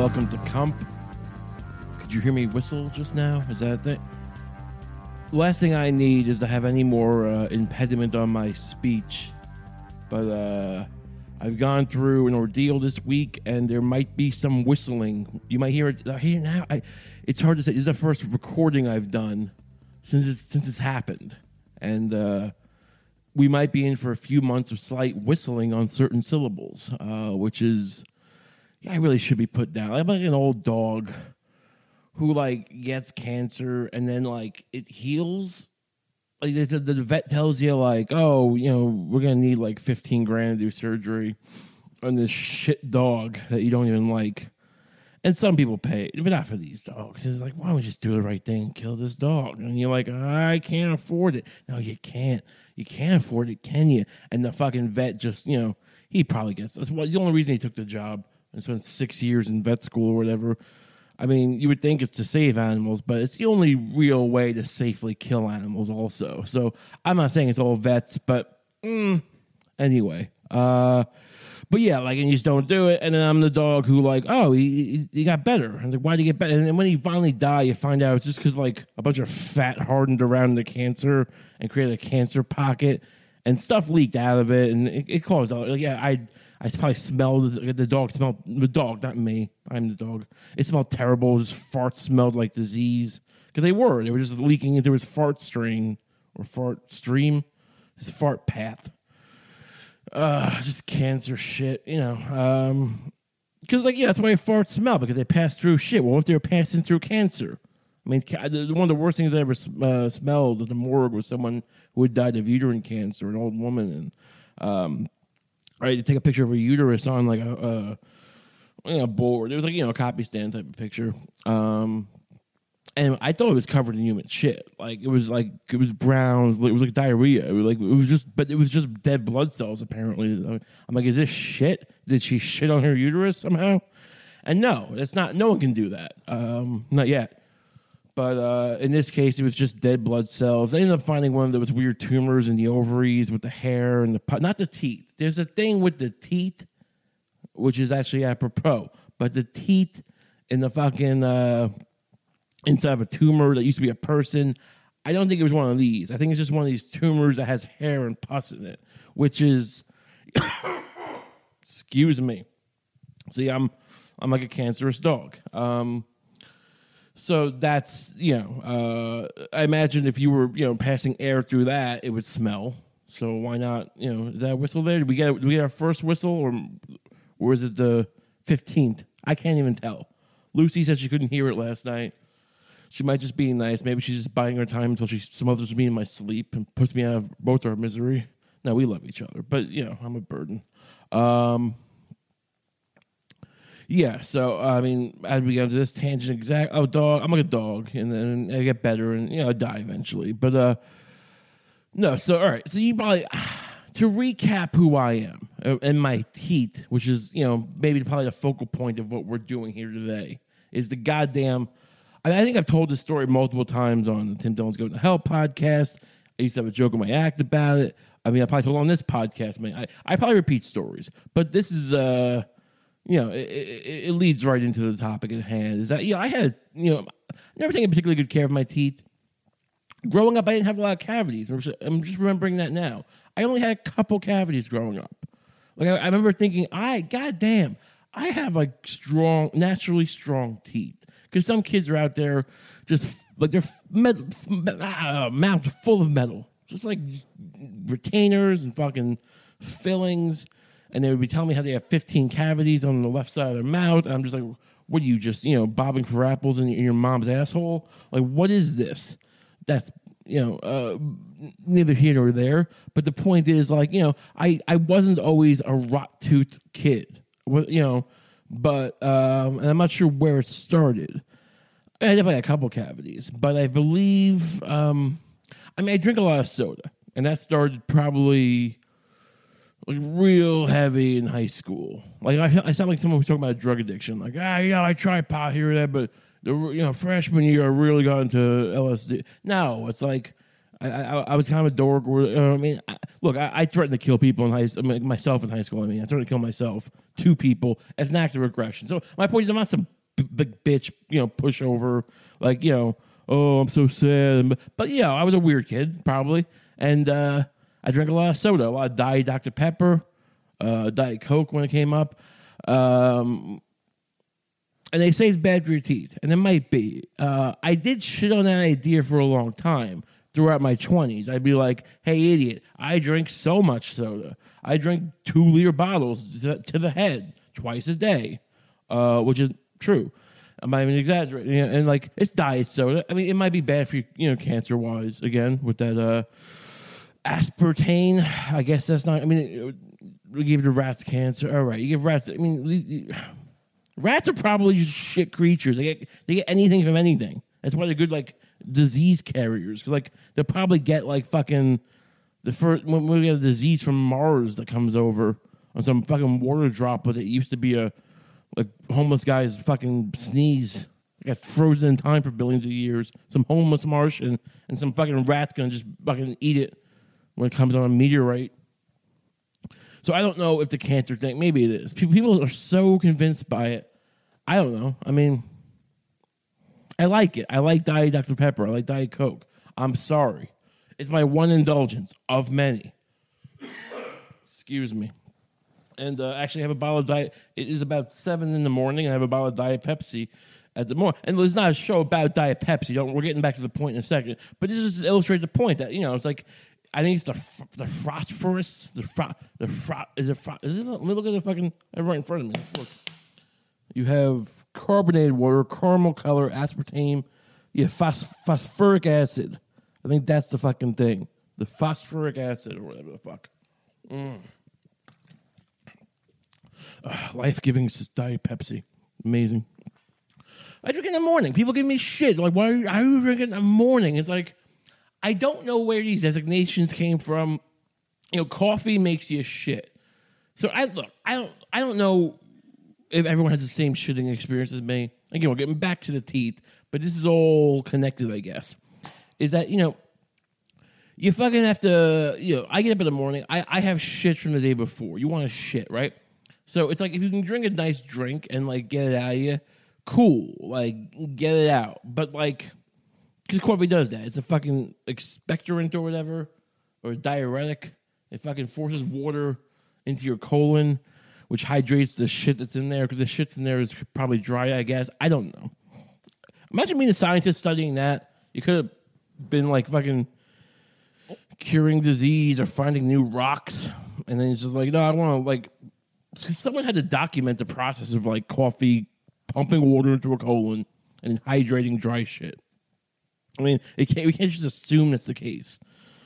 welcome to Comp. Could you hear me whistle just now? Is that the last thing I need is to have any more uh, impediment on my speech. But uh, I've gone through an ordeal this week, and there might be some whistling. You might hear it I hear now. I, it's hard to say. This is the first recording I've done since it's, since it's happened, and uh, we might be in for a few months of slight whistling on certain syllables, uh, which is I really should be put down. I'm like an old dog who like gets cancer and then like it heals. Like the, the, vet tells you like, oh, you know, we're gonna need like 15 grand to do surgery on this shit dog that you don't even like. And some people pay, but not for these dogs. It's like, why don't we just do the right thing and kill this dog? And you're like, I can't afford it. No, you can't. You can't afford it, can you? And the fucking vet just, you know, he probably gets. That's the only reason he took the job and spent six years in vet school or whatever. I mean, you would think it's to save animals, but it's the only real way to safely kill animals, also. So I'm not saying it's all vets, but mm, anyway. Uh, but yeah, like, and you just don't do it. And then I'm the dog who, like, oh, he, he got better. And like, why did he get better? And then when he finally died, you find out it's just because, like, a bunch of fat hardened around the cancer and created a cancer pocket and stuff leaked out of it. And it, it caused, like, yeah, I. I probably smelled the dog smelled the dog, not me. I'm the dog. It smelled terrible. His farts smelled like disease because they were. They were just leaking into his fart stream or fart stream, his fart path. Uh, just cancer shit, you know. Um, because like yeah, that's why farts smell because they pass through shit. Well, if they were passing through cancer, I mean, one of the worst things I ever uh, smelled at the morgue was someone who had died of uterine cancer, an old woman, and um, right to take a picture of her uterus on like a, a, a board. It was like you know a copy stand type of picture. Um, and I thought it was covered in human shit. Like it was like it was brown. It was like diarrhea. It was like it was just, but it was just dead blood cells. Apparently, I'm like, is this shit? Did she shit on her uterus somehow? And no, it's not. No one can do that. Um, not yet. But uh, in this case, it was just dead blood cells. They ended up finding one of those weird tumors in the ovaries with the hair and the not the teeth. There's a thing with the teeth, which is actually apropos, but the teeth in the fucking. Uh, inside of a tumor that used to be a person. I don't think it was one of these. I think it's just one of these tumors that has hair and pus in it, which is, excuse me. See, I'm I'm like a cancerous dog. Um, so that's you know, uh, I imagine if you were you know passing air through that, it would smell. So why not? You know, that whistle there? Did we get did we get our first whistle, or or is it the fifteenth? I can't even tell. Lucy said she couldn't hear it last night. She might just be nice. Maybe she's just biding her time until she smothers me in my sleep and puts me out of both our misery. Now we love each other, but you know, I'm a burden. Um, yeah, so I mean, as we get into this tangent, exact. Oh, dog. I'm like a dog, and then I get better, and you know, I die eventually. But uh, no. So all right. So you probably to recap who I am uh, and my teeth, which is you know maybe probably the focal point of what we're doing here today, is the goddamn I, think I've told this story multiple times on the Tim Dillon's Going to Hell podcast. I used to have a joke in my act about it. I mean, I probably told on this podcast, man. I, I probably repeat stories, but this is, uh, you know, it, it, it, leads right into the topic at hand. Is that, you know, I had, you know, never taken particularly good care of my teeth. Growing up, I didn't have a lot of cavities. I'm just, remembering that now. I only had a couple cavities growing up. Like, I, I remember thinking, I, goddamn, I have like strong, naturally strong teeth because some kids are out there just like they're metal, uh, mouth full of metal, just like retainers and fucking fillings. And they would be telling me how they have 15 cavities on the left side of their mouth. And I'm just like, what are you just, you know, bobbing for apples in your mom's asshole? Like, what is this? That's, you know, uh, neither here nor there. But the point is, like, you know, I, I wasn't always a rot tooth kid. You know, but um, I'm not sure where it started. I definitely had a couple cavities, but I believe um, I mean I drink a lot of soda, and that started probably like real heavy in high school. Like I, I sound like someone who's talking about drug addiction. Like ah yeah, I tried pot here or there, but the you know freshman year I really got into LSD. No, it's like I, I, I was kind of a dork. Or, uh, I mean, I, look, I, I threatened to kill people in high I mean, myself in high school. I mean, I threatened to kill myself, two people, as an act of aggression. So my point is, I'm not some big bitch, you know, pushover, like, you know, oh, I'm so sad. But, but you know, I was a weird kid, probably. And uh, I drank a lot of soda, a lot of Diet Dr. Pepper, uh, Diet Coke when it came up. Um, and they say it's bad for your teeth, and it might be. Uh, I did shit on that idea for a long time throughout my 20s. I'd be like, hey, idiot, I drink so much soda. I drink two liter bottles to the head twice a day, uh, which is true. I'm not even exaggerating. And like, it's diet soda. I mean, it might be bad for you, you know, cancer wise, again, with that uh, aspartame. I guess that's not, I mean, we give the rats cancer. All right, you give rats, I mean, rats are probably just shit creatures. They get, they get anything from anything. That's why they're good, like, disease carriers. Like they'll probably get like fucking the first when we get a disease from Mars that comes over on some fucking water droplet that used to be a like homeless guy's fucking sneeze. It got frozen in time for billions of years. Some homeless Martian and some fucking rat's gonna just fucking eat it when it comes on a meteorite. So I don't know if the cancer thing. Maybe it is. People are so convinced by it. I don't know. I mean, I like it. I like Diet Dr. Pepper. I like Diet Coke. I'm sorry. It's my one indulgence of many. Excuse me. And uh, actually, I have a bottle of Diet. It is about seven in the morning. I have a bottle of Diet Pepsi at the morning. And it's not a show about Diet Pepsi. Don't, we're getting back to the point in a second. But this is to illustrate the point that, you know, it's like, I think it's the the phosphorus. The fro, the fro, is it? Fro, is it? Let me look at the fucking. right in front of me. Look. You have carbonated water, caramel color, aspartame. Have phos- phosphoric acid. I think that's the fucking thing. The phosphoric acid or whatever the fuck. Mm. Uh, Life giving Diet Pepsi. Amazing. I drink in the morning. People give me shit. Like, why are you, are you drinking in the morning? It's like, I don't know where these designations came from. You know, coffee makes you shit. So I look, I don't I don't know if everyone has the same shitting experience as me, again, we're getting back to the teeth, but this is all connected, I guess. Is that, you know, you fucking have to, you know, I get up in the morning, I, I have shit from the day before. You want to shit, right? So it's like if you can drink a nice drink and like get it out of you, cool. Like get it out. But like, because coffee does that. It's a fucking expectorant or whatever, or diuretic. It fucking forces water into your colon which hydrates the shit that's in there because the shit's in there is probably dry, I guess. I don't know. Imagine being a scientist studying that. You could have been like fucking curing disease or finding new rocks, and then it's just like, no, I want to like. Someone had to document the process of like coffee pumping water into a colon and hydrating dry shit. I mean, it can't, we can't just assume that's the case.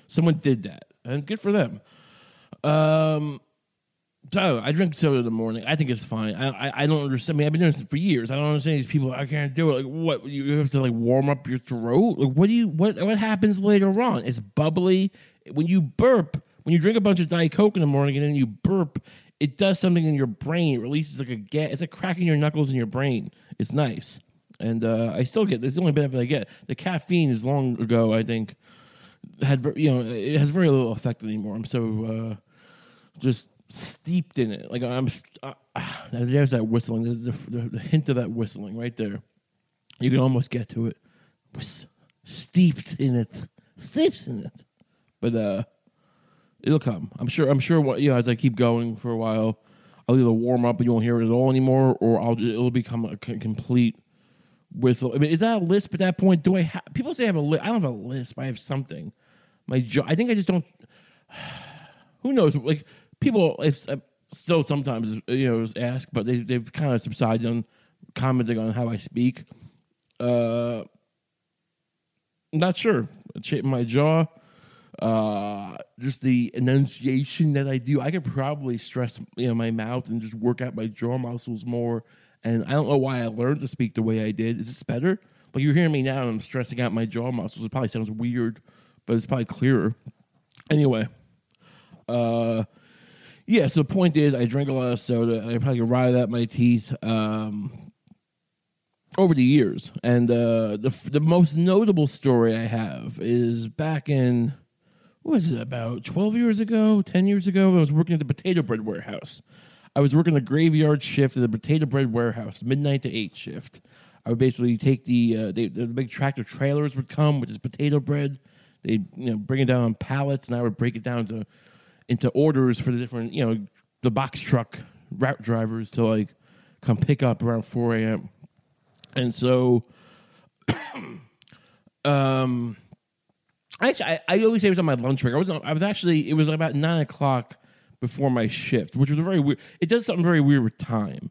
Someone did that, and it's good for them. Um, so I drink soda in the morning. I think it's fine. I, I, I don't understand. I mean, I've been doing this for years. I don't understand these people. I can't do it. Like, what? You have to like warm up your throat. Like, what do you? What? What happens later on? It's bubbly. When you burp, when you drink a bunch of Diet Coke in the morning and then you burp, it does something in your brain. It releases like a gas. It's like cracking your knuckles in your brain. It's nice. And uh, I still get. This the only benefit I get. The caffeine is long ago. I think had you know it has very little effect anymore. I'm so uh, just steeped in it. Like I'm, uh, there's that whistling. There's the, the, the, hint of that whistling right there. You can almost get to it. Whist, steeped in it, steeped in it. But uh, it'll come. I'm sure. I'm sure. You know, as I keep going for a while, I'll either warm up and you won't hear it at all anymore, or I'll it'll become a complete whistle. I mean, is that a lisp at that point? Do I have people say I have a lisp? I don't have a lisp. I have something. My jaw. I think I just don't. Who knows? Like people if, uh, still sometimes you know ask, but they they've kind of subsided on commenting on how I speak. Uh, not sure. Shaping my jaw, uh, just the enunciation that I do. I could probably stress you know my mouth and just work out my jaw muscles more. And I don't know why I learned to speak the way I did. Is this better? But you're hearing me now, and I'm stressing out my jaw muscles. It probably sounds weird, but it's probably clearer. Anyway, uh, yeah, so the point is, I drink a lot of soda. I probably ride out my teeth. Um, over the years. And uh, the the most notable story I have is back in what was it about twelve years ago, ten years ago. I was working at the potato bread warehouse. I was working a graveyard shift at the potato bread warehouse, midnight to eight shift. I would basically take the uh, they, the big tractor trailers would come with this potato bread. They you know bring it down on pallets, and I would break it down to into orders for the different you know the box truck route drivers to like come pick up around four a.m. And so, um, actually, I, I always say it was on my lunch break. I was I was actually it was about nine o'clock before my shift, which was a very weird. It does something very weird with time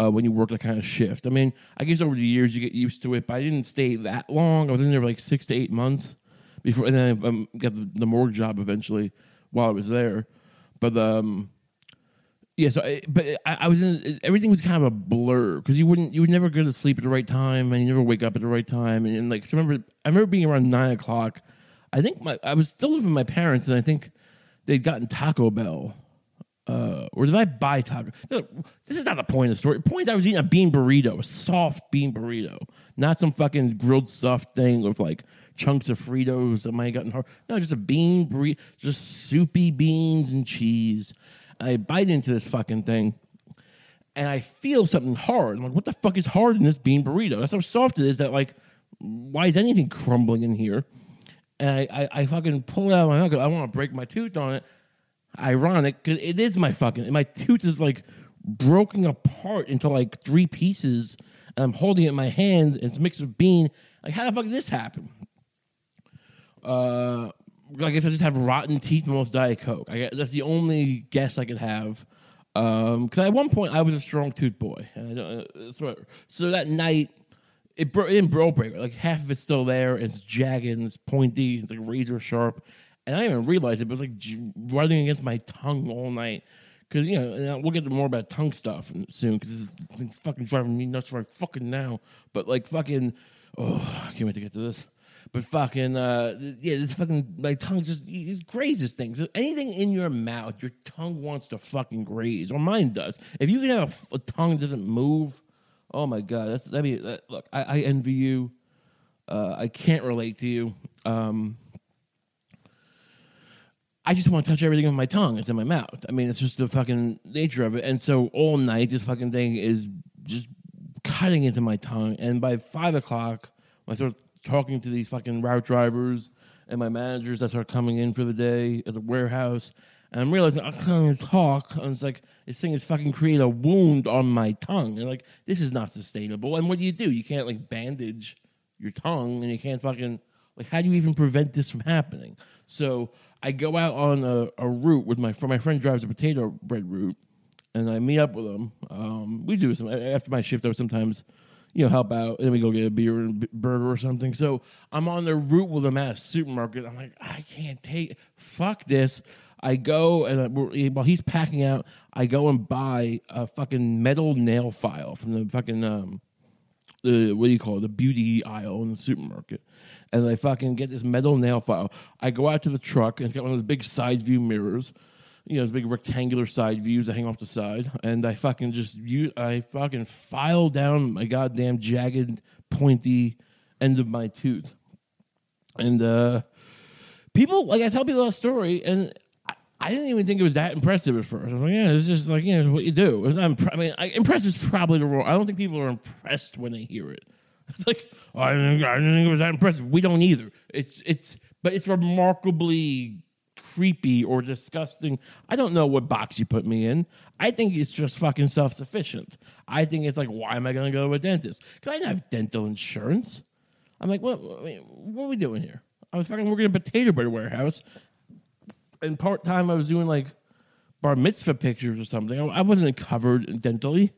uh, when you work that kind of shift. I mean, I guess over the years you get used to it, but I didn't stay that long. I was in there for like six to eight months before, and then I um, got the, the morgue job eventually while I was there. But um, yeah, so I, but I, I was in everything was kind of a blur because you wouldn't you would never go to sleep at the right time and you never wake up at the right time and, and like so I remember I remember being around nine o'clock. I think my I was still living with my parents and I think they'd gotten Taco Bell. Uh, or did I buy Taco? This is not the point of the story. The point is I was eating a bean burrito, a soft bean burrito, not some fucking grilled stuffed thing with like chunks of Fritos that might have gotten hard. No, just a bean burrito, just soupy beans and cheese. I bite into this fucking thing and I feel something hard. I'm like, what the fuck is hard in this bean burrito? That's how soft it is that like why is anything crumbling in here? And I, I, I fucking pull it out of my mouth. I want to break my tooth on it. Ironic, because it is my fucking my tooth is like broken apart into like three pieces. And I'm holding it in my hand. And it's mixed with bean. Like, how the fuck did this happen? Uh, I guess I just have rotten teeth, most Diet Coke. I guess that's the only guess I could have. Because um, at one point I was a strong tooth boy, and I don't, so that night it, bro- it didn't bro break. Like half of it's still there. It's jagged, and it's pointy, it's like razor sharp, and I didn't even realize it. But it was like running against my tongue all night. Because you know, we'll get to more about tongue stuff soon. Because it's fucking driving me nuts right fucking now. But like fucking, oh, I can't wait to get to this. But fucking, uh, yeah, this fucking, my tongue just it grazes things. Anything in your mouth, your tongue wants to fucking graze, or mine does. If you can have a, a tongue that doesn't move, oh my god, that's that be that, look. I, I envy you. Uh, I can't relate to you. Um, I just want to touch everything with my tongue. It's in my mouth. I mean, it's just the fucking nature of it. And so all night, this fucking thing is just cutting into my tongue. And by five o'clock, I start talking to these fucking route drivers and my managers that start coming in for the day at the warehouse. And I'm realizing I can't talk. And it's like, this thing is fucking create a wound on my tongue. And like, this is not sustainable. And what do you do? You can't like bandage your tongue and you can't fucking, like, how do you even prevent this from happening? So I go out on a, a route with my friend. My friend drives a potato bread route and I meet up with him. Um, we do some, after my shift, I would sometimes you know, help out. And then we go get a beer and burger or something. So I'm on the route with him at a supermarket. I'm like, I can't take, fuck this. I go and while he's packing out, I go and buy a fucking metal nail file from the fucking um, the what do you call it, the beauty aisle in the supermarket, and I fucking get this metal nail file. I go out to the truck and it's got one of those big side view mirrors you know, those big rectangular side views that hang off the side, and I fucking just I fucking file down my goddamn jagged, pointy end of my tooth, and uh, people like I tell people that story, and I, didn't even think it was that impressive at first. I was like, yeah, it's just like you know what you do. Not, I mean, I, impressive is probably the wrong. I don't think people are impressed when they hear it. It's like oh, I, didn't, I didn't think it was that impressive. We don't either. It's it's but it's remarkably creepy or disgusting. I don't know what box you put me in. I think it's just fucking self sufficient. I think it's like, why am I going to go to a dentist? Because I didn't have dental insurance. I'm like, what, what are we doing here? I was fucking working in a potato bread warehouse. And part time, I was doing like bar mitzvah pictures or something. I, wasn't covered dentally.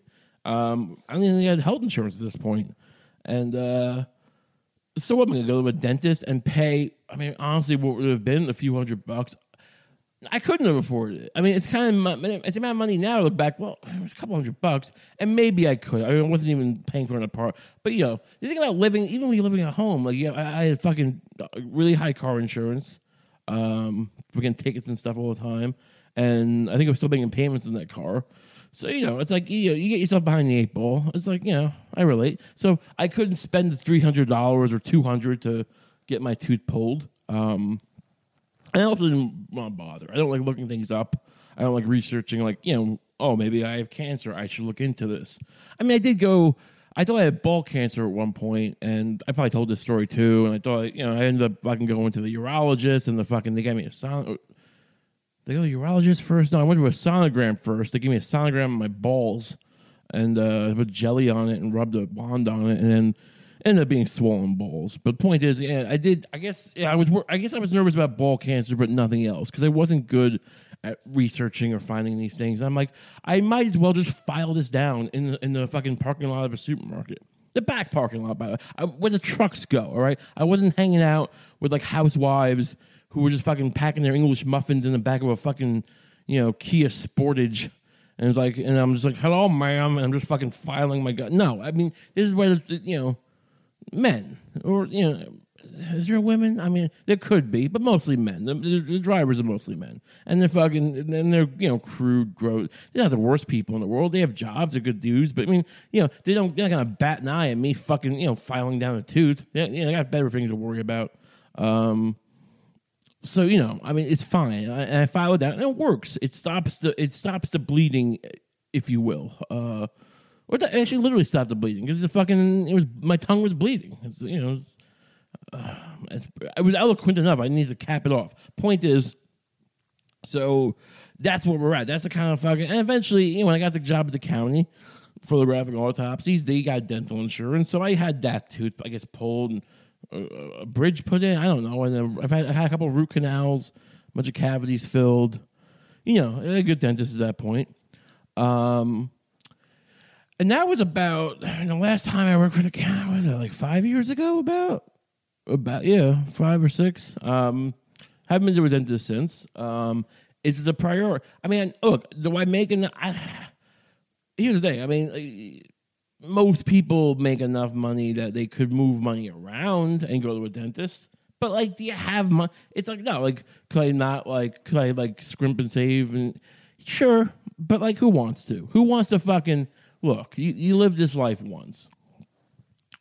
Um, I didn't even have health insurance at this point. And, uh, so I'm to go to a dentist and pay. I mean, honestly, what would have been a few hundred bucks. I couldn't have afforded it. I mean, it's kind of it's the amount of money now. I look back, well, it was a couple hundred bucks, and maybe I could. I, mean, I wasn't even paying for an apartment. But you know, the thing about living, even when you're living at home, like yeah, I, I had fucking uh, really high car insurance. Um, we're getting tickets and stuff all the time, and I think I was still making payments in that car. So you know, it's like you know, you get yourself behind the eight ball. It's like you know, I relate. So I couldn't spend the three hundred dollars or two hundred to get my tooth pulled. Um, I also didn't want to bother. I don't like looking things up. I don't like researching. Like you know, oh maybe I have cancer. I should look into this. I mean, I did go. I thought I had ball cancer at one point, and I probably told this story too. And I thought, you know, I ended up fucking going to the urologist, and the fucking they gave me a son they go urologist first. No, I went to a sonogram first. They gave me a sonogram of my balls and uh, put jelly on it and rubbed a wand on it, and then ended up being swollen balls. But point is, yeah, I did. I guess yeah, I was. I guess I was nervous about ball cancer, but nothing else because I wasn't good at researching or finding these things. I'm like, I might as well just file this down in the, in the fucking parking lot of a supermarket. The back parking lot, by the way, where the trucks go. All right, I wasn't hanging out with like housewives who were just fucking packing their English muffins in the back of a fucking, you know, Kia Sportage. And it's like, and I'm just like, hello, ma'am. And I'm just fucking filing my gun. No, I mean, this is where, you know, men or, you know, is there women? I mean, there could be, but mostly men. The, the, the drivers are mostly men, and they're fucking, and they're you know crude, gross. They're not the worst people in the world. They have jobs, they're good dudes, but I mean, you know, they don't. They're not gonna bat an eye at me fucking, you know, filing down a tooth. Yeah, you know, I got better things to worry about. Um, so you know, I mean, it's fine. I, I followed that, and it works. It stops the it stops the bleeding, if you will. Uh, or that actually literally stopped the bleeding because the fucking it was my tongue was bleeding. It's, you know, it was, uh, I was eloquent enough. I need to cap it off. Point is, so that's where we're at. That's the kind of fucking. And eventually, you know, when I got the job at the county for the graphic autopsies, they got dental insurance, so I had that tooth, I guess, pulled and a bridge put in. I don't know. And I've had, I had a couple root canals, a bunch of cavities filled. You know, a good dentist at that point. Um, and that was about the last time I worked for the county. Was it like five years ago? About about yeah, five or six. Um, haven't been to a dentist since. Um, it's the priority. I mean, look, do I make an? I, here's the thing. I mean most people make enough money that they could move money around and go to a dentist. But like, do you have money? It's like no, like could I not like could I like scrimp and save and sure, but like who wants to? Who wants to fucking look? You you live this life once.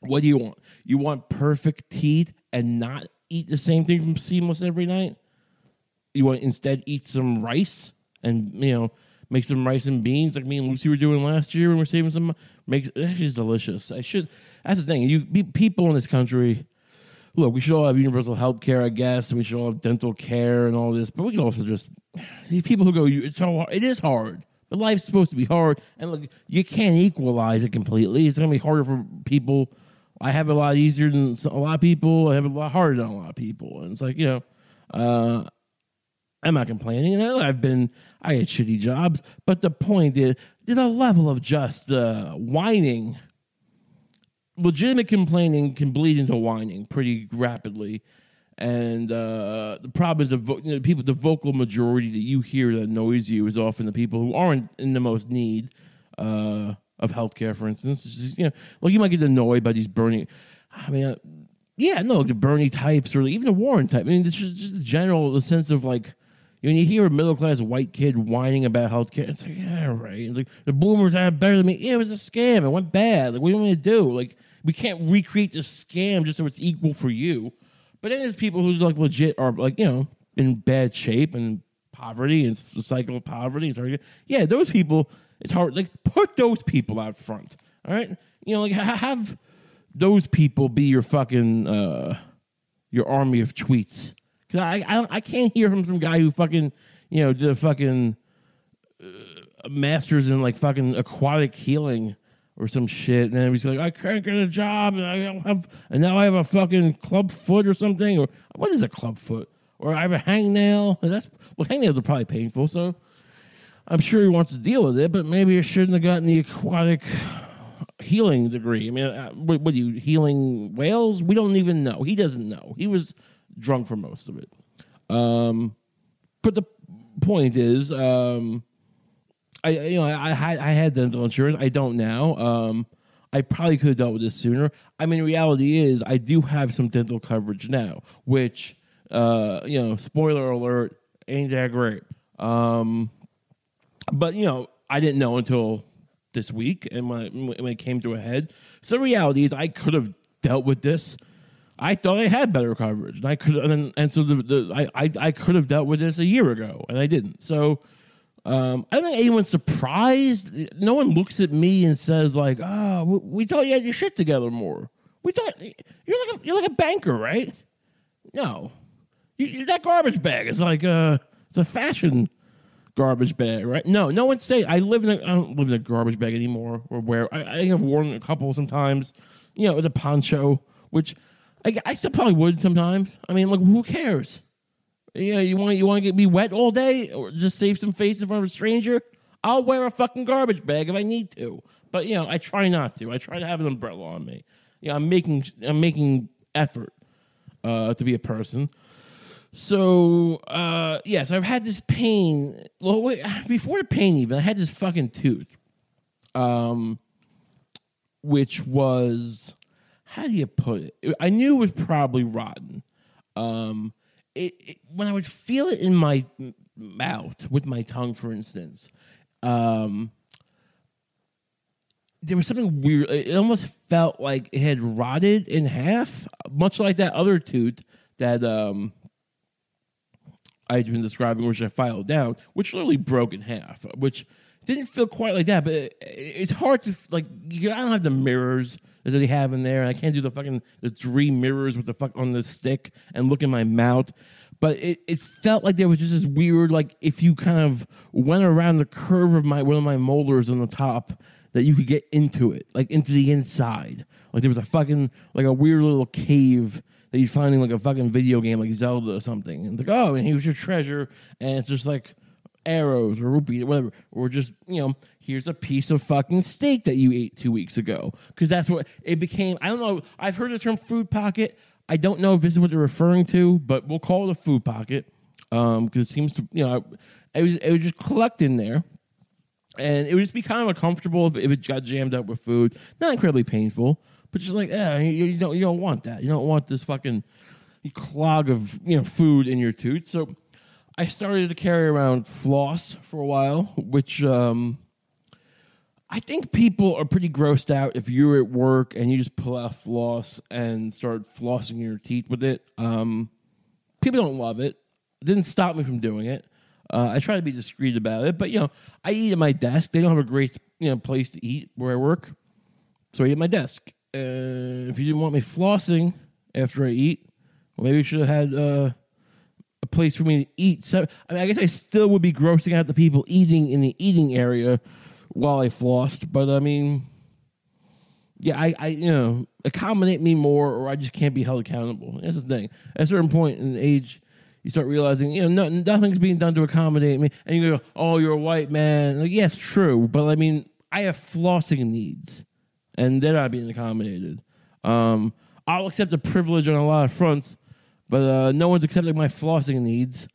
What do you want? You want perfect teeth and not eat the same thing from Seamless every night. You want instead eat some rice and you know make some rice and beans like me and Lucy were doing last year when we are saving some. Makes it actually is delicious. I should. That's the thing. You people in this country. Look, we should all have universal health care, I guess, and we should all have dental care and all this. But we can also just these people who go, "It's so hard. It is hard." But life's supposed to be hard, and look, you can't equalize it completely. It's going to be harder for people. I have it a lot easier than a lot of people. I have it a lot harder than a lot of people, and it's like you know, uh, I'm not complaining. I've been, I had shitty jobs, but the point is, the level of just uh, whining, legitimate complaining can bleed into whining pretty rapidly. And uh, the problem is the vo- you know, people, the vocal majority that you hear that annoys you is often the people who aren't in the most need uh, of healthcare, for instance. Just, you know, like you might get annoyed by these burning. I mean, uh, yeah, no, the Bernie types or even the Warren type. I mean, it's just, just a general sense of like when you hear a middle class white kid whining about healthcare, it's like, yeah, right. It's like the boomers have better than me. Yeah, it was a scam. It went bad. Like, what do you want me to do? Like, we can't recreate the scam just so it's equal for you. But then there's people who's like legit are like, you know, in bad shape and poverty and the cycle of poverty. Yeah, those people, it's hard. Like, put those people out front. All right. You know, like have those people be your fucking uh your army of tweets Cause I, I I can't hear from some guy who fucking you know did a fucking uh, masters in like fucking aquatic healing or some shit, and then he's like, I can't get a job, and I don't have, and now I have a fucking club foot or something, or what is a club foot? Or I have a hangnail, and that's well, hangnails are probably painful, so I'm sure he wants to deal with it, but maybe I shouldn't have gotten the aquatic healing degree. I mean, uh, what, what are you healing whales? We don't even know. He doesn't know. He was drunk for most of it. Um, but the point is, um, I you know I, I had I had dental insurance. I don't now. Um, I probably could have dealt with this sooner. I mean, reality is I do have some dental coverage now, which uh, you know, spoiler alert, ain't that great. Um, but you know, I didn't know until this week, and when it, when it came to a head. So reality is, I could have dealt with this. I thought I had better coverage, and I could, and, and so the, the I, I I could have dealt with this a year ago, and I didn't. So um, I don't think anyone's surprised. No one looks at me and says like, "Ah, we, we thought you had your shit together more. We thought you're like a, you're like a banker, right?" No, you, that garbage bag is like a it's a fashion garbage bag, right? No, no one's saying I live in a I don't live in a garbage bag anymore or where I, I I've worn a couple sometimes, you know, it's a poncho, which I, I still probably would sometimes. I mean, like who cares? Yeah, you want you want to get me wet all day or just save some face in front of a stranger? I'll wear a fucking garbage bag if I need to. But you know, I try not to. I try to have an umbrella on me. Yeah, I'm making I'm making effort uh, to be a person. So uh, yes, I've had this pain. Well, wait, before the pain, even I had this fucking tooth, um, which was how do you put it? I knew it was probably rotten. Um, it, it, when I would feel it in my mouth with my tongue, for instance, um, there was something weird. It almost felt like it had rotted in half, much like that other tooth that um, I'd been describing, which I filed down, which literally broke in half, which didn't feel quite like that. But it, it's hard to like. I don't have the mirrors that they have in there. I can't do the fucking the three mirrors with the fuck on the stick and look in my mouth. But it, it felt like there was just this weird like if you kind of went around the curve of my one of my molars on the top that you could get into it, like into the inside. Like there was a fucking like a weird little cave that you'd find in like a fucking video game like Zelda or something. And it's like, oh, and here's your treasure, and it's just like arrows or rupees or whatever, or just you know, here's a piece of fucking steak that you ate two weeks ago, because that's what it became. I don't know. I've heard the term food pocket. I don't know if this is what they're referring to, but we'll call it a food pocket because um, it seems to you know it was it was just collecting there. And it would just be kind of uncomfortable if, if it got jammed up with food. Not incredibly painful, but just like, you, you, don't you don't want that. You don't want this fucking clog of you know food in your tooth. So I started to carry around floss for a while, which um, I think people are pretty grossed out if you're at work and you just pull out floss and start flossing your teeth with it. Um, people don't love it. it. Didn't stop me from doing it. Uh, I try to be discreet about it, but you know, I eat at my desk. They don't have a great you know place to eat where I work, so I eat at my desk. Uh, if you didn't want me flossing after I eat, well, maybe you should have had uh, a place for me to eat. So, I mean, I guess I still would be grossing out the people eating in the eating area while I flossed, but I mean, yeah, I, I you know accommodate me more, or I just can't be held accountable. That's the thing. At a certain point in age you start realizing, you know, nothing, nothing's being done to accommodate me. And you go, oh, you're a white man. Like, yes, true. But I mean, I have flossing needs, and they're not being accommodated. Um, I'll accept a privilege on a lot of fronts, but uh, no one's accepting my flossing needs.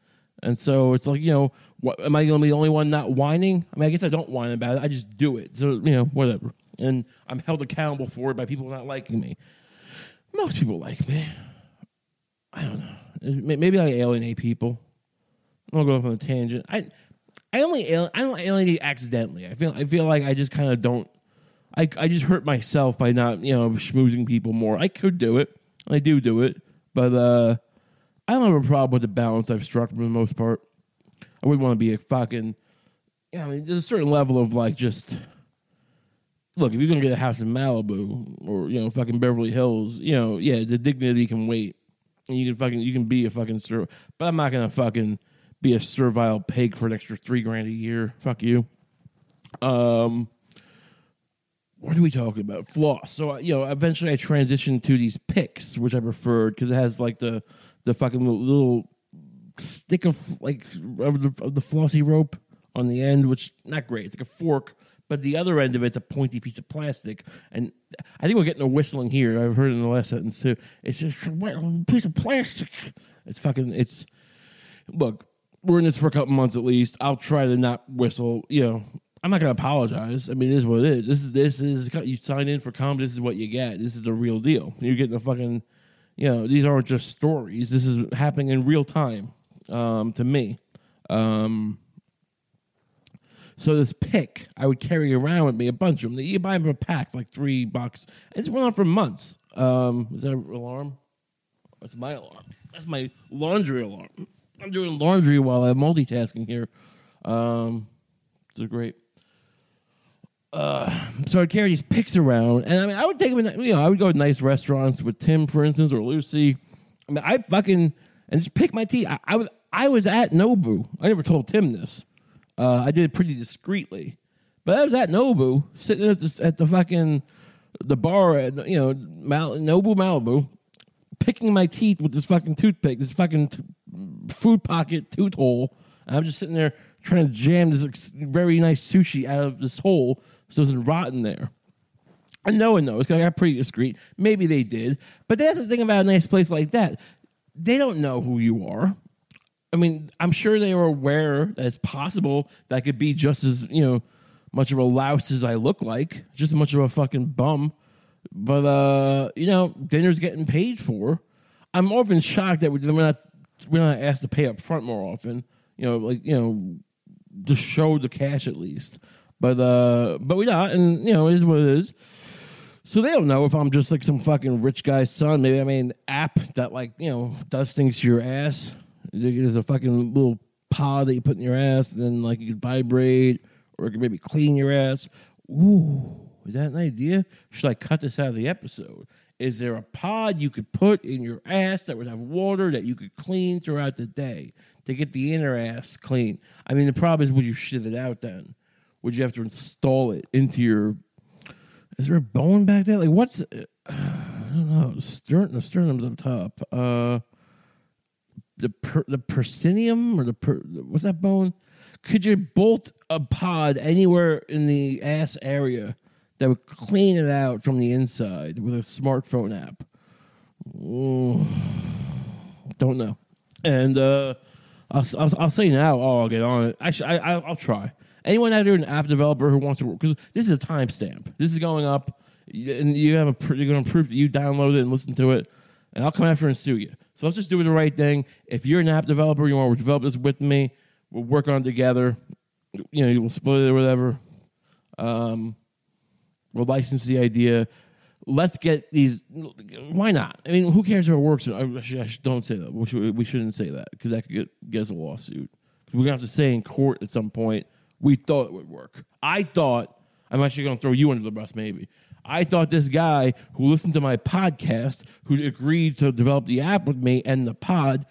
And so it's like, you know, what, am I going to be the only one not whining? I mean, I guess I don't whine about it. I just do it. So, you know, whatever. And I'm held accountable for it by people not liking me. Most people like me. I don't know. Maybe I alienate people. I'm gonna go off on a tangent. I I only I don't alienate accidentally. I feel I feel like I just kind of don't. I I just hurt myself by not you know schmoozing people more. I could do it. I do do it, but uh, I don't have a problem with the balance I've struck for the most part. I wouldn't want to be a fucking. You know, I mean, there's a certain level of like just. Look, if you're gonna get a house in Malibu or you know fucking Beverly Hills, you know, yeah, the dignity can wait and you can fucking you can be a fucking but I'm not gonna fucking be a servile pig for an extra three grand a year. Fuck you. Um, what are we talking about? Floss. So you know, eventually I transitioned to these picks, which I preferred because it has like the the fucking little, little stick of like of the, of the flossy rope on the end, which not great. It's like a fork but the other end of it's a pointy piece of plastic. And I think we're getting a whistling here. I've heard in the last sentence too. It's just a piece of plastic. It's fucking. It's look. We're in this for a couple months at least. I'll try to not whistle. You know, I'm not gonna apologize. I mean, it is what it is. This is this is you sign in for comedy. This is what you get. This is the real deal. You're getting a fucking. You know, these aren't just stories. This is happening in real time um, to me. Um, So this pick I would carry around with me, a bunch of them. You buy them a pack like three it's went on for months. Um, is that an alarm? That's my alarm. That's my laundry alarm. I'm doing laundry while I'm multitasking here. Um, they're great. Uh, so I'd carry these picks around, and I mean, I would take them. You know, I would go to nice restaurants with Tim, for instance, or Lucy. I mean, I fucking and just pick my teeth. I, I was I was at Nobu. I never told Tim this. Uh, I did it pretty discreetly, but I was at Nobu, sitting at the at the fucking the bar at you know Mal- Nobu Malibu, picking my teeth with this fucking toothpick, this fucking t- food pocket tooth hole. And I'm just sitting there trying to jam this very nice sushi out of this hole so it doesn't rot in there. And no one knows because I got pretty discreet. Maybe they did, but that's the thing about a nice place like that. They don't know who you are. I mean, I'm sure they were aware that it's possible that I could be just as you know much of a louse as I look like, just as much of a fucking bum. But uh, you know, dinner's getting paid for. I'm often shocked that we're not we're not asked to pay up front more often. You know, like you know, to show the cash at least. But uh, but we're not, and you know, it is what it is. So they don't know if I'm just like some fucking rich guy's son. Maybe I made an app that like you know does things to your ass. There's a fucking little pod that you put in your ass, and then like you can vibrate, or can maybe clean your ass. Ooh, is that an idea? Should I cut this out of the episode? Is there a pod you could put in your ass that would have water that you could clean throughout the day to get the inner ass clean? I mean, the problem is, would you shit it out then? Would you have to install it into your? Is there a bone back there? Like what's? Uh, I don't know. Sternum, the sternum's up top. Uh, the per, the persinium or the per, what's that bone? Could you bolt a pod anywhere in the ass area that would clean it out from the inside with a smartphone app? Mm, don't know. And uh, I'll, I'll, I'll say now. Oh, I'll get on it. I, sh- I I'll try. Anyone out there, an app developer who wants to work, because this is a timestamp. This is going up, and you have a you're going to prove that you download it and listen to it, and I'll come after and sue you. So let's just do the right thing. If you're an app developer, you want to develop this with me, we'll work on it together. You know, we'll split it or whatever. Um, we'll license the idea. Let's get these. Why not? I mean, who cares if it works? I, should, I don't say that. We, should, we shouldn't say that because that could get, get us a lawsuit. Because we're gonna have to say in court at some point we thought it would work. I thought I'm actually gonna throw you under the bus, maybe. I thought this guy who listened to my podcast, who agreed to develop the app with me and the pod,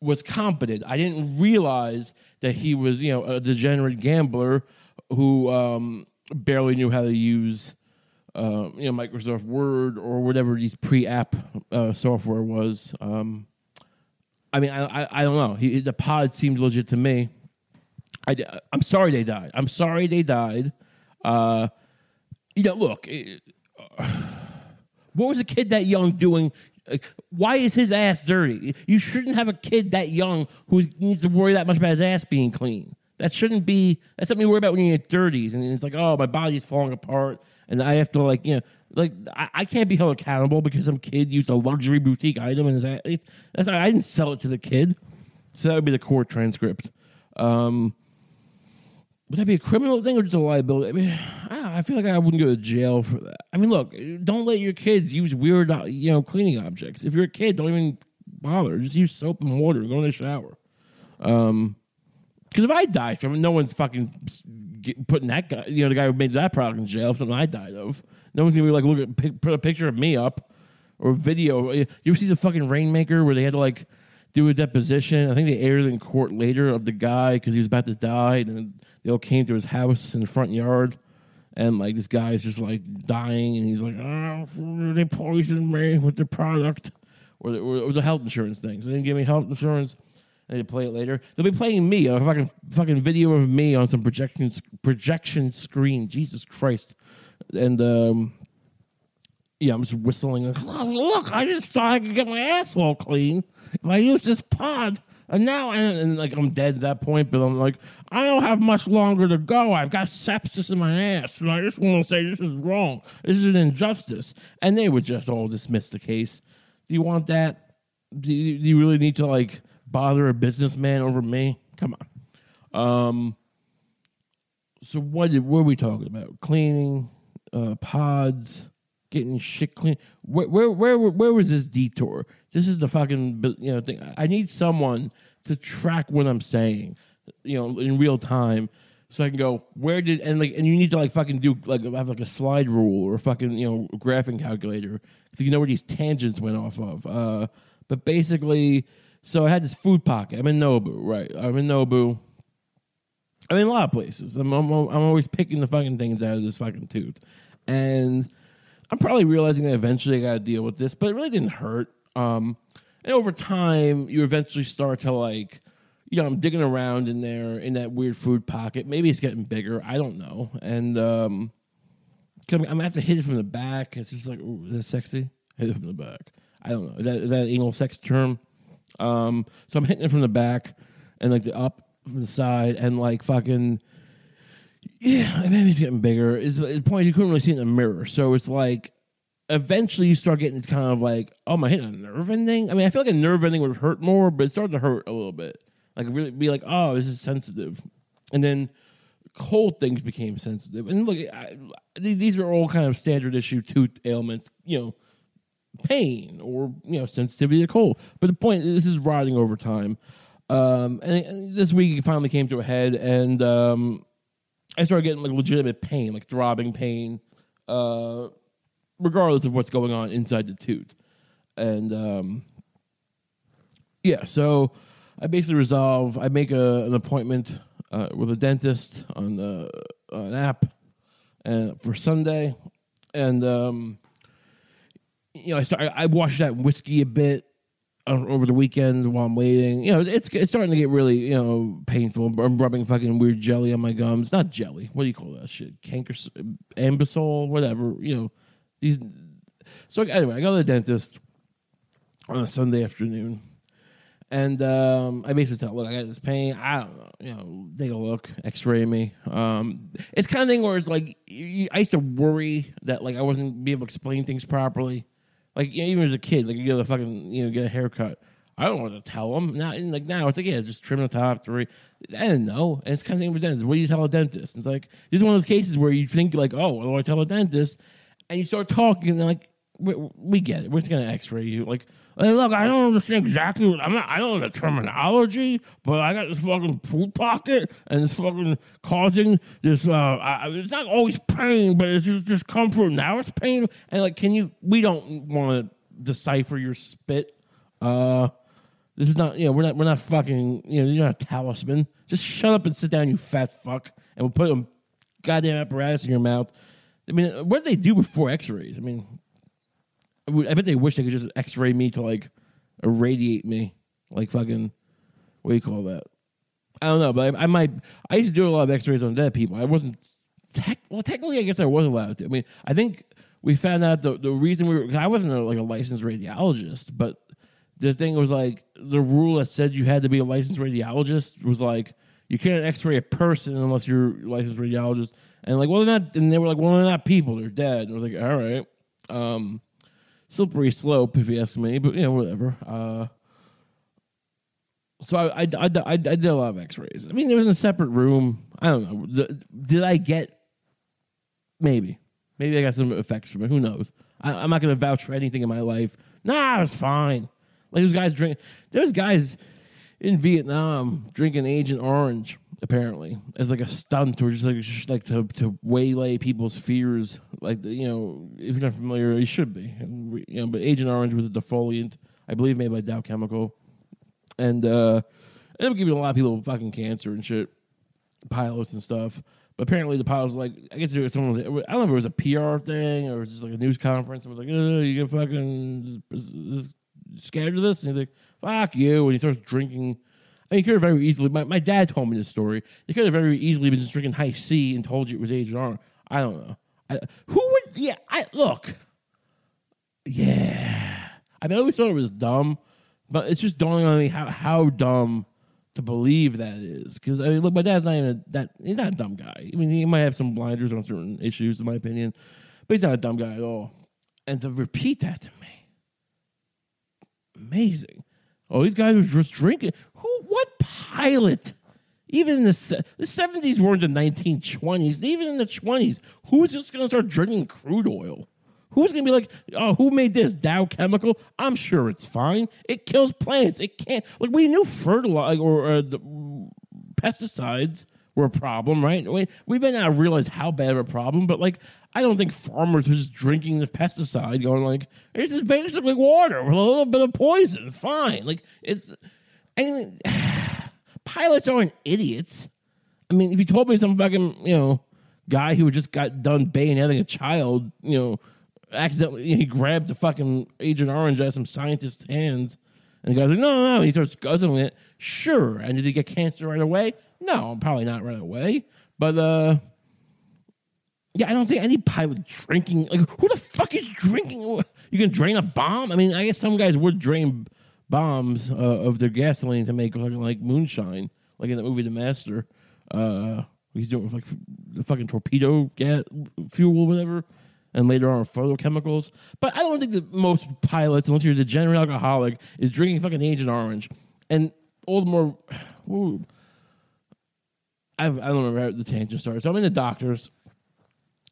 was competent. I didn't realize that he was, you know, a degenerate gambler who um, barely knew how to use, uh, you know, Microsoft Word or whatever these pre-app uh, software was. Um, I mean, I, I, I don't know. He, the pod seemed legit to me. I, I'm sorry they died. I'm sorry they died. Uh, you know, look, uh, what was a kid that young doing? Why is his ass dirty? You shouldn't have a kid that young who needs to worry that much about his ass being clean. That shouldn't be. That's something you worry about when you're in your 30s, and it's like, oh, my body's falling apart, and I have to like, you know, like I, I can't be held accountable because some kid used a luxury boutique item and that's not, I didn't sell it to the kid, so that would be the court transcript. Um, would that be a criminal thing or just a liability? I mean, I, I, feel like I wouldn't go to jail for that. I mean, look, don't let your kids use weird, uh, you know, cleaning objects. If you're a kid, don't even bother. Just use soap and water. Go in the shower. Um, because if I die from it, no one's fucking putting that guy, you know, the guy who made that product in jail. Something I died of. No one's gonna be like, look at put a picture of me up or video. You ever see the fucking Rainmaker where they had to like do a deposition? I think they aired it in court later of the guy because he was about to die and they all came to his house in the front yard, and like this guy's just like dying, and he's like, "Oh, they poisoned me with the product," or, or it was a health insurance thing. So they didn't give me health insurance. They play it later. They'll be playing me a fucking fucking video of me on some projection projection screen. Jesus Christ! And um, yeah, I'm just whistling. Look, look, I just thought I could get my asshole clean if I use this pod. And now, and, and, like I'm dead at that point, but I'm like, I don't have much longer to go. I've got sepsis in my ass, and I just want to say this is wrong. This is an injustice. And they would just all dismiss the case. Do you want that? Do you, do you really need to like bother a businessman over me? Come on. Um, So what did what are we talking about? Cleaning, uh, pods, getting shit clean. Where where where where was this detour? This is the fucking you know thing. I need someone to track what I'm saying, you know, in real time. So I can go where did and like and you need to like fucking do like have like a slide rule or fucking you know graphing calculator so you know where these tangents went off of. Uh, but basically, so I had this food pocket. I'm in Nobu, right? I'm in Nobu. I'm in a lot of places. I'm, I'm, I'm always picking the fucking things out of this fucking tooth. And I'm probably realizing that eventually I got to deal with this, but it really didn't hurt. Um, and over time, you eventually start to like, you know, I'm digging around in there in that weird food pocket. Maybe it's getting bigger. I don't know. And um, I'm, I'm gonna have to hit it from the back. It's just like, ooh, is that sexy? Hit it from the back. I don't know. Is that is that anal sex term? Um, so I'm hitting it from the back and like the up from the side and like fucking yeah, maybe it's getting bigger. Is the point you couldn't really see in the mirror, so it's like eventually you start getting it's kind of like, oh, my hitting a nerve ending? I mean, I feel like a nerve ending would hurt more, but it started to hurt a little bit. Like really be like, oh, this is sensitive, and then cold things became sensitive. And look, I, these are all kind of standard issue tooth ailments, you know, pain or you know sensitivity to cold. But the point, is, this is rotting over time. Um, and, and, this week it finally came to a head, and um, I started getting like legitimate pain, like throbbing pain, uh, regardless of what's going on inside the tooth. And um, yeah, so I basically resolve. I make a, an appointment uh, with a dentist on the uh, an app, and for Sunday, and um, you know I start. I wash that whiskey a bit over the weekend while I'm waiting. You know, it's it's starting to get really you know painful. I'm rubbing fucking weird jelly on my gums. Not jelly. What do you call that shit? Canker, Anbesol, whatever. You know, these. So anyway, I go to the dentist on a Sunday afternoon, and um, I basically tell, look, I got this pain. I don't know. You know, take a look, X-ray me. Um, it's kind of thing where it's like I used to worry that like I wasn't be able to explain things properly. Like you know, even as a kid, like you get a fucking you know get a haircut. I don't want to tell them. Now, like now, it's like yeah, just trim the top three. I didn't know. And it's kind of thing with dentists. What do you tell a dentist? It's like this is one of those cases where you think like, oh, what do I tell a dentist? And you start talking, and like, we, we get it. We're just gonna X-ray you. Like, hey, look, I don't understand exactly what I'm not. I don't know the terminology, but I got this fucking food pocket, and it's fucking causing this. Uh, I, it's not always pain, but it's just discomfort. Now it's pain, and like, can you? We don't want to decipher your spit. Uh, this is not. You know, we're not. We're not fucking. You know, you're not a talisman. Just shut up and sit down, you fat fuck, and we'll put a goddamn apparatus in your mouth. I mean, what did they do before X-rays? I mean, I bet they wish they could just X-ray me to like irradiate me, like fucking. What do you call that? I don't know, but I, I might. I used to do a lot of X-rays on dead people. I wasn't. Tech, well, technically, I guess I was allowed to. I mean, I think we found out the the reason we were. I wasn't a, like a licensed radiologist, but the thing was like the rule that said you had to be a licensed radiologist was like you can't X-ray a person unless you're a licensed radiologist. And like, well, they're not. And they were like, well, they're not people; they're dead. And I was like, all right. Um, slippery slope, if you ask me, but you know, whatever. Uh, so I, I, I, I, did a lot of X-rays. I mean, it was in a separate room. I don't know. Did I get? Maybe, maybe I got some effects from it. Who knows? I, am not going to vouch for anything in my life. Nah, it was fine. Like those guys drink. There's guys in Vietnam drinking Agent Orange apparently as like a stunt or just like just like to to waylay people's fears. Like you know, if you're not familiar, you should be. You know, but Agent Orange was a defoliant, I believe, made by Dow Chemical, and uh, up giving a lot of people fucking cancer and shit, pilots and stuff. But apparently the pilots like I guess there was someone was, I don't know if it was a PR thing or it was just like a news conference and was like, oh, you get fucking scared of this, and he's like, fuck you, and he starts drinking mean, could have very easily. My, my dad told me this story. He could have very easily been just drinking Hi-C and told you it was Agent Orange. I don't know. I, who would? Yeah, I look. Yeah, I mean, I always thought it was dumb, but it's just dawning on me how how dumb to believe that is. Because I mean, look, my dad's not even a, that. He's not a dumb guy. I mean, he might have some blinders on certain issues, in my opinion, but he's not a dumb guy at all. And to repeat that to me, amazing. Oh, these guys were just drinking. What pilot Even in the the seventies weren't the nineteen twenties. Even in the twenties, who's just going to start drinking crude oil? Who's going to be like, oh, who made this Dow Chemical? I'm sure it's fine. It kills plants. It can't. Like we knew fertilizer or uh, pesticides were a problem, right? We, we may not realize how bad of a problem, but like I don't think farmers were just drinking the pesticide, going like it's just basically water with a little bit of poison. It's fine. Like it's. I mean, pilots aren't idiots. I mean, if you told me some fucking you know guy who just got done bayoneting a child, you know, accidentally he grabbed the fucking Agent Orange out of some scientist's hands, and the guy's like, no, no, no, he starts guzzling it. Sure, and did he get cancer right away? No, probably not right away. But uh, yeah, I don't see any pilot drinking. Like, who the fuck is drinking? You can drain a bomb. I mean, I guess some guys would drain bombs uh, of their gasoline to make like, like moonshine, like in the movie The Master. Uh, he's doing like the fucking torpedo gas fuel whatever, and later on photochemicals. But I don't think that most pilots, unless you're a degenerate alcoholic, is drinking fucking Agent Orange. And all the more, I've, I don't remember how the tangent started. So I'm in the doctor's,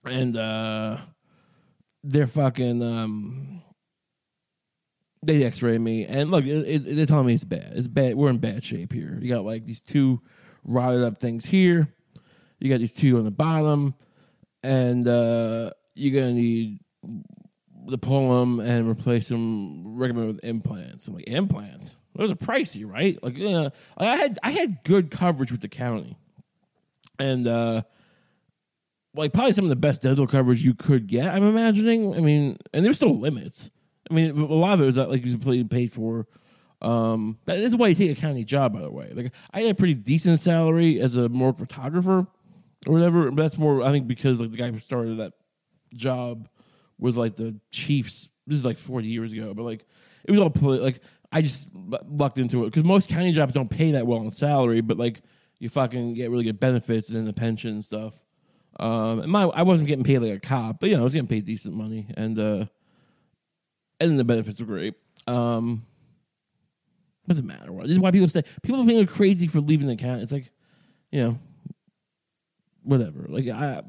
and uh, they're fucking. Um, they X-ray me, and look, it, it, they're telling me it's bad. It's bad. We're in bad shape here. You got like these two rotted up things here. You got these two on the bottom, and uh, you're gonna need to pull them and replace them. Recommend with implants. I'm like implants. Those are pricey, right? Like, know, I had I had good coverage with the county, and uh, like probably some of the best dental coverage you could get. I'm imagining. I mean, and there's still limits. I mean, a lot of it was that like you completely paid for. Um, this is why you take a county job, by the way. Like I had a pretty decent salary as a more photographer or whatever. But that's more, I think, because like the guy who started that job was like the Chiefs. This is like 40 years ago, but like it was all like I just lucked into it because most county jobs don't pay that well on salary, but like you fucking get really good benefits and the pension and stuff. Um, and my I wasn't getting paid like a cop, but you know I was getting paid decent money, and uh, and then the benefits were great. Um, doesn't matter. This is why people say people think I'm crazy for leaving the account. It's like, you know, whatever. Like I,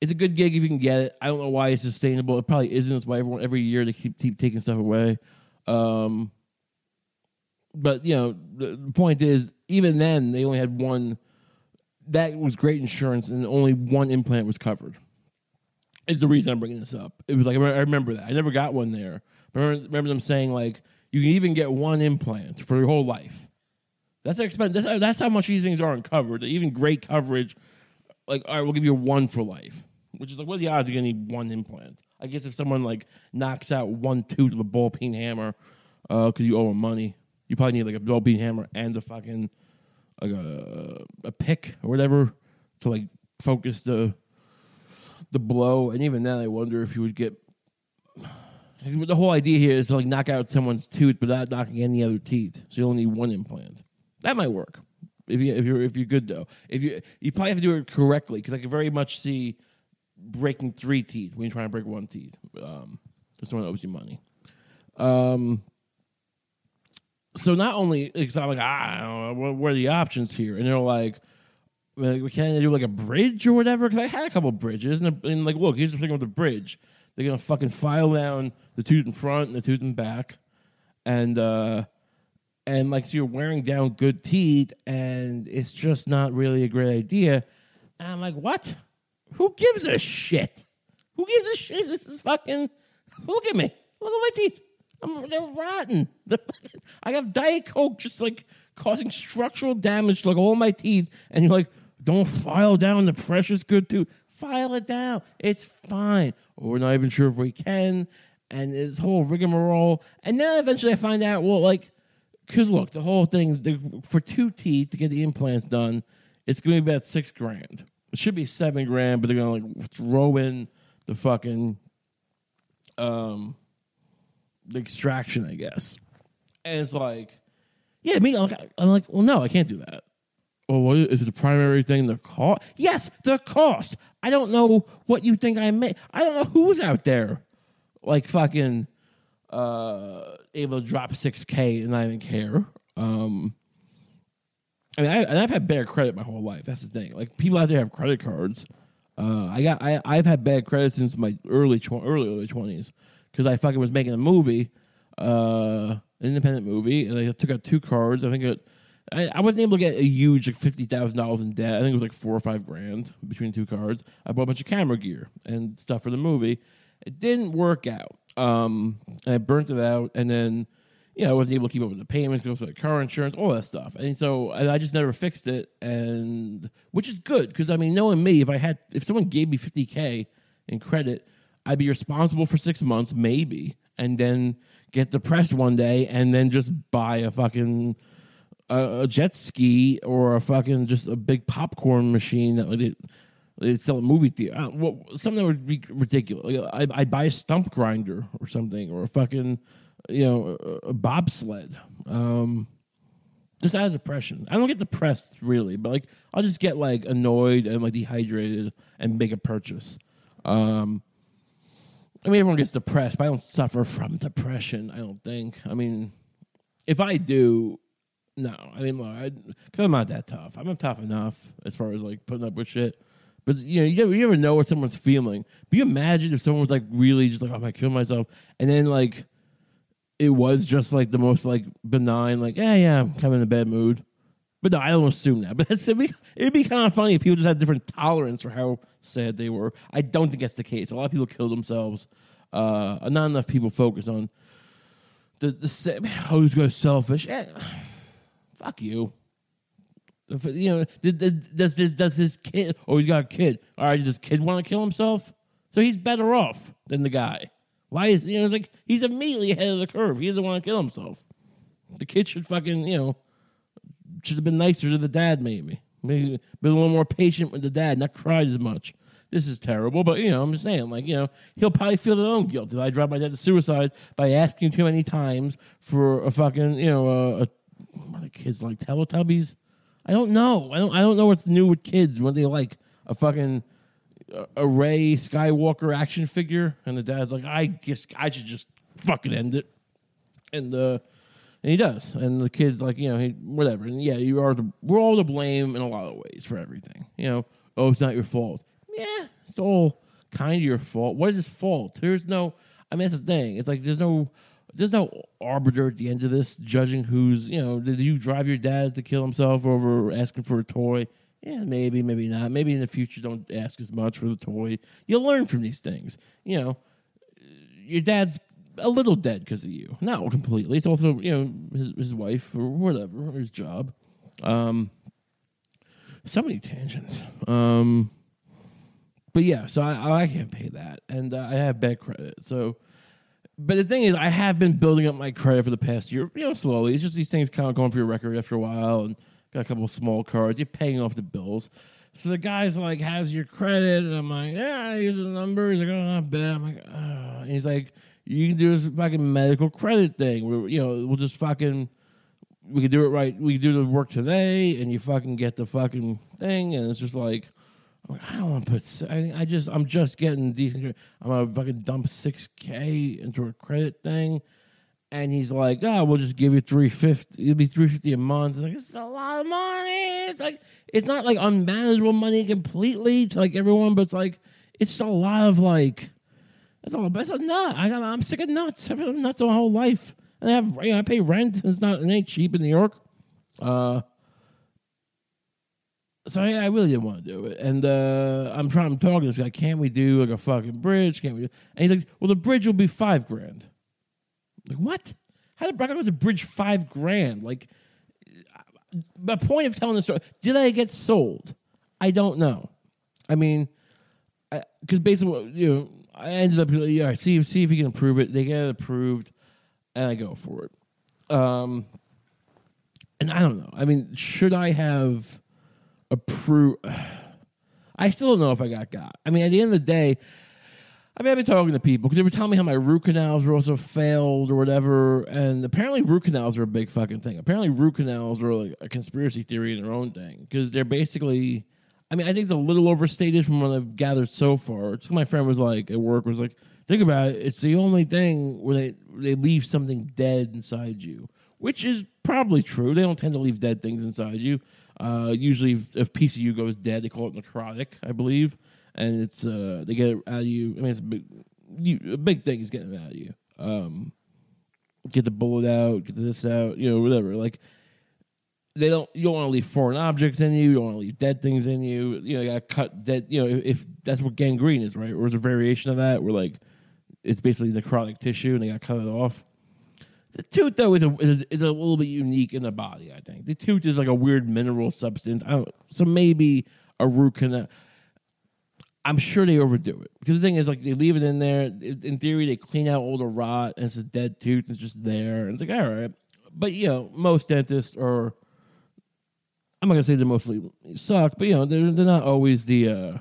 it's a good gig if you can get it. I don't know why it's sustainable. It probably isn't. It's why everyone every year they keep keep taking stuff away. Um, but you know, the point is, even then they only had one. That was great insurance, and only one implant was covered is the reason I'm bringing this up. It was like I remember that I never got one there. But I remember, remember them saying like you can even get one implant for your whole life. That's expensive. That's, that's how much these things are uncovered. Even great coverage, like all right, we'll give you one for life. Which is like, what are the odds you're gonna need one implant? I guess if someone like knocks out one tooth with a ball peen hammer because uh, you owe them money, you probably need like a ball peen hammer and a fucking like a, a pick or whatever to like focus the the blow, and even then, I wonder if you would get. The whole idea here is to like knock out someone's tooth without knocking any other teeth. So you only need one implant. That might work if you if you're if you're good though. If you you probably have to do it correctly because I can very much see breaking three teeth when you're trying to break one teeth. Um, if someone owes you money. Um. So not only because I'm like ah, I don't know, what, what are the options here, and they're like like, can I do like a bridge or whatever? Because I had a couple bridges, and, and like, look, here's the thing with the bridge: they're gonna fucking file down the tooth in front and the tooth in back, and uh, and like, so you're wearing down good teeth, and it's just not really a great idea. And I'm like, what? Who gives a shit? Who gives a shit? This is fucking. Look at me. Look at my teeth. I'm, they're rotten. I have Diet Coke just like causing structural damage to like all my teeth, and you're like, don't file down the precious good tooth. File it down. It's fine. We're not even sure if we can. And this whole rigmarole. And then eventually I find out, well, like, because look, the whole thing, for two teeth to get the implants done, it's going to be about six grand. It should be seven grand, but they're going to like throw in the fucking um the extraction, I guess. And it's like, yeah, me, I'm like, I'm like, well, no, I can't do that. Well, what is the primary thing? The cost? Yes, the cost. I don't know what you think I made. I don't know who's out there, like fucking, uh, able to drop six k and not even care. Um, I mean, I, and I've had bad credit my whole life. That's the thing. Like people out there have credit cards. Uh, I got I I've had bad credit since my early tw- early early twenties because I fucking was making a movie, uh, an independent movie, and I took out two cards. I think it, I, wasn't able to get a huge like fifty thousand dollars in debt. I think it was like four or five grand between two cards. I bought a bunch of camera gear and stuff for the movie. It didn't work out. Um, I burnt it out, and then you know, I wasn't able to keep up with the payments, go for the car insurance, all that stuff. And so I, I just never fixed it, and which is good because I mean, knowing me, if I had, if someone gave me fifty k in credit, I'd be responsible for six months, maybe, and then get depressed one day, and then just buy a fucking a, a jet ski or a fucking just a big popcorn machine that they, they sell a movie theater. Uh, well, something that would be ridiculous. Like I, I'd buy a stump grinder or something, or a fucking you know, a, a bobsled. Um, just out of depression. I don't get depressed really, but like I'll just get like annoyed and like dehydrated and make a purchase. Um, I mean, everyone gets depressed, but I don't suffer from depression. I don't think. I mean, if I do, no. I mean, look, I, cause I'm not that tough. I'm not tough enough as far as like putting up with shit. But you know, you never, you never know what someone's feeling. But you imagine if someone was like really just like, I'm gonna kill myself, and then like it was just like the most like benign, like, yeah, yeah, I'm kind of in a bad mood. But no, I don't assume that. But it'd be, it'd be kind of funny if people just had different tolerance for how sad they were. I don't think that's the case. A lot of people kill themselves. Uh, not enough people focus on the the oh, who's going selfish. Eh, fuck you. You know, does this does this kid? Oh, he's got a kid. All right, does this kid want to kill himself? So he's better off than the guy. Why is you know like he's immediately ahead of the curve. He doesn't want to kill himself. The kid should fucking you know should have been nicer to the dad. Maybe maybe been a little more patient with the dad, not cried as much. This is terrible, but you know I'm just saying like you know he'll probably feel his own guilt. Did I drive my dad to suicide by asking too many times for a fucking you know a, a what are kids like Teletubbies? I don't know. I don't. I don't know what's new with kids. What they like a fucking a Rey Skywalker action figure, and the dad's like, I guess I should just fucking end it, and uh, and he does, and the kid's like, you know, he whatever, and yeah, you are the, we're all to blame in a lot of ways for everything, you know. Oh, it's not your fault. Yeah, it's all kind of your fault. What is his fault? There's no. I mean, that's the thing. It's like there's no. There's no arbiter at the end of this judging who's, you know, did you drive your dad to kill himself over asking for a toy? Yeah, maybe, maybe not. Maybe in the future, don't ask as much for the toy. You'll learn from these things. You know, your dad's a little dead because of you. Not completely. It's also, you know, his, his wife or whatever, or his job. Um, so many tangents. Um, but yeah, so I, I can't pay that. And uh, I have bad credit. So, but the thing is, I have been building up my credit for the past year, you know, slowly. It's just these things kind of going through your record after a while. And, got a couple of small cards. You're paying off the bills. So the guy's like, "How's your credit?" And I'm like, "Yeah, here's the numbers." He's like, "Oh, not bad." I'm like, oh. and he's like, "You can do this fucking medical credit thing. We're, you know, we'll just fucking." We can do it right. We do the work today, and you fucking get the fucking thing, and it's just like, I'm like, I don't want to put. I, I just, I'm just getting decent. I'm gonna fucking dump six k into a credit thing, and he's like, "Oh, we'll just give you three fifty. It'll be three fifty a month." It's like it's a lot of money. It's like it's not like unmanageable money completely to like everyone, but it's like it's a lot of like it's all. It's a nut. I, got. I'm sick of nuts. I've been nuts my whole life, and I have you know, I pay rent. It's not it ain't cheap in New York. Uh, so I, I really didn't want to do it, and uh, I'm trying. I'm talking to this guy. Can't we do like a fucking bridge? Can't we? And he's like, "Well, the bridge will be five grand." Like what? How did Brock a bridge five grand? Like the point of telling the story. Did I get sold? I don't know. I mean, because basically, you know, I ended up yeah, see see if he can approve it. They get it approved, and I go for it. Um, and I don't know. I mean, should I have approved? I still don't know if I got got. I mean, at the end of the day, I mean, I've been talking to people because they were telling me how my root canals were also failed or whatever, and apparently root canals are a big fucking thing. Apparently, root canals are like a conspiracy theory in their own thing because they're basically. I mean, I think it's a little overstated from what I've gathered so far. My friend was like at work was like, think about it. It's the only thing where they they leave something dead inside you, which is probably true. They don't tend to leave dead things inside you. Uh, usually, if PCU goes dead, they call it necrotic, I believe, and it's uh, they get it out of you. I mean, it's a big, you, a big thing is getting it out of you. Um, get the bullet out, get this out, you know, whatever. Like they don't, you don't want to leave foreign objects in you. You don't want to leave dead things in you. You know, you got to cut dead. You know, if, if that's what gangrene is, right? Or is a variation of that, where like it's basically necrotic tissue and they got to cut it off. The tooth, though, is a, is a, is a little bit unique in the body. I think the tooth is like a weird mineral substance. I don't, so maybe a root canal. I'm sure they overdo it because the thing is, like, they leave it in there. In theory, they clean out all the rot, and it's a dead tooth. It's just there, and it's like, all right. But you know, most dentists are. I'm not gonna say they mostly suck, but you know, they're they're not always the. uh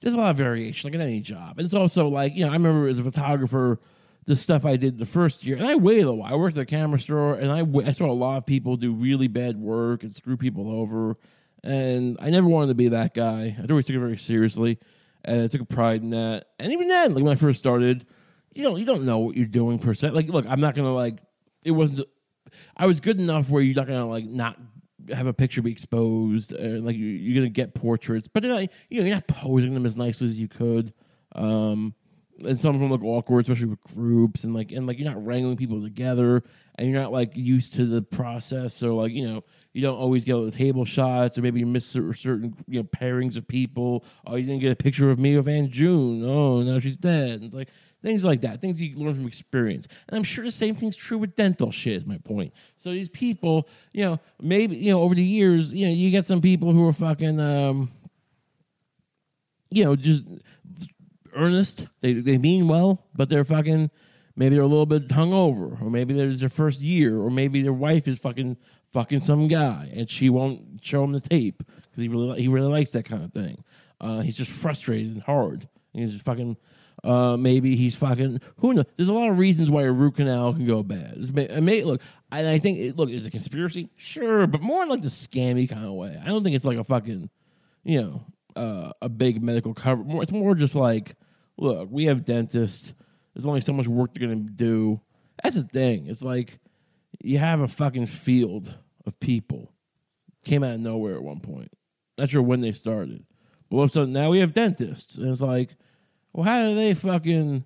There's a lot of variation, like in any job, and it's also like you know, I remember as a photographer, the stuff I did the first year, and I waited a while. I worked at a camera store, and I I saw a lot of people do really bad work and screw people over and I never wanted to be that guy. I always took it very seriously, and I took a pride in that. And even then, like when I first started, you don't you don't know what you're doing per se. Like, look, I'm not gonna like. It wasn't. I was good enough where you're not gonna like not have a picture be exposed, and like you're gonna get portraits, but then, you know you're not posing them as nicely as you could. Um, and some of them look awkward, especially with groups, and like and like you're not wrangling people together, and you're not like used to the process. So like you know you don't always get the table shots, or maybe you miss certain you know pairings of people. Oh, you didn't get a picture of Mia Van June. Oh, now she's dead. It's like things like that, things you learn from experience. And I'm sure the same thing's true with dental shit. Is my point. So these people, you know, maybe you know over the years, you know, you get some people who are fucking. um you know, just earnest. They they mean well, but they're fucking maybe they're a little bit hungover, or maybe there's their first year, or maybe their wife is fucking fucking some guy and she won't show him the tape because he really he really likes that kind of thing. Uh, he's just frustrated and hard. He's just fucking. Uh, maybe he's fucking. Who knows? There's a lot of reasons why a root canal can go bad. It may, look, I, I think it, look, is a conspiracy? Sure, but more in like the scammy kind of way. I don't think it's like a fucking, you know, uh, a big medical cover. More, it's more just like, look, we have dentists. There's only so much work they're gonna do. That's the thing. It's like you have a fucking field of people. Came out of nowhere at one point. Not sure when they started. But all of a sudden now we have dentists. And it's like, well, how do they fucking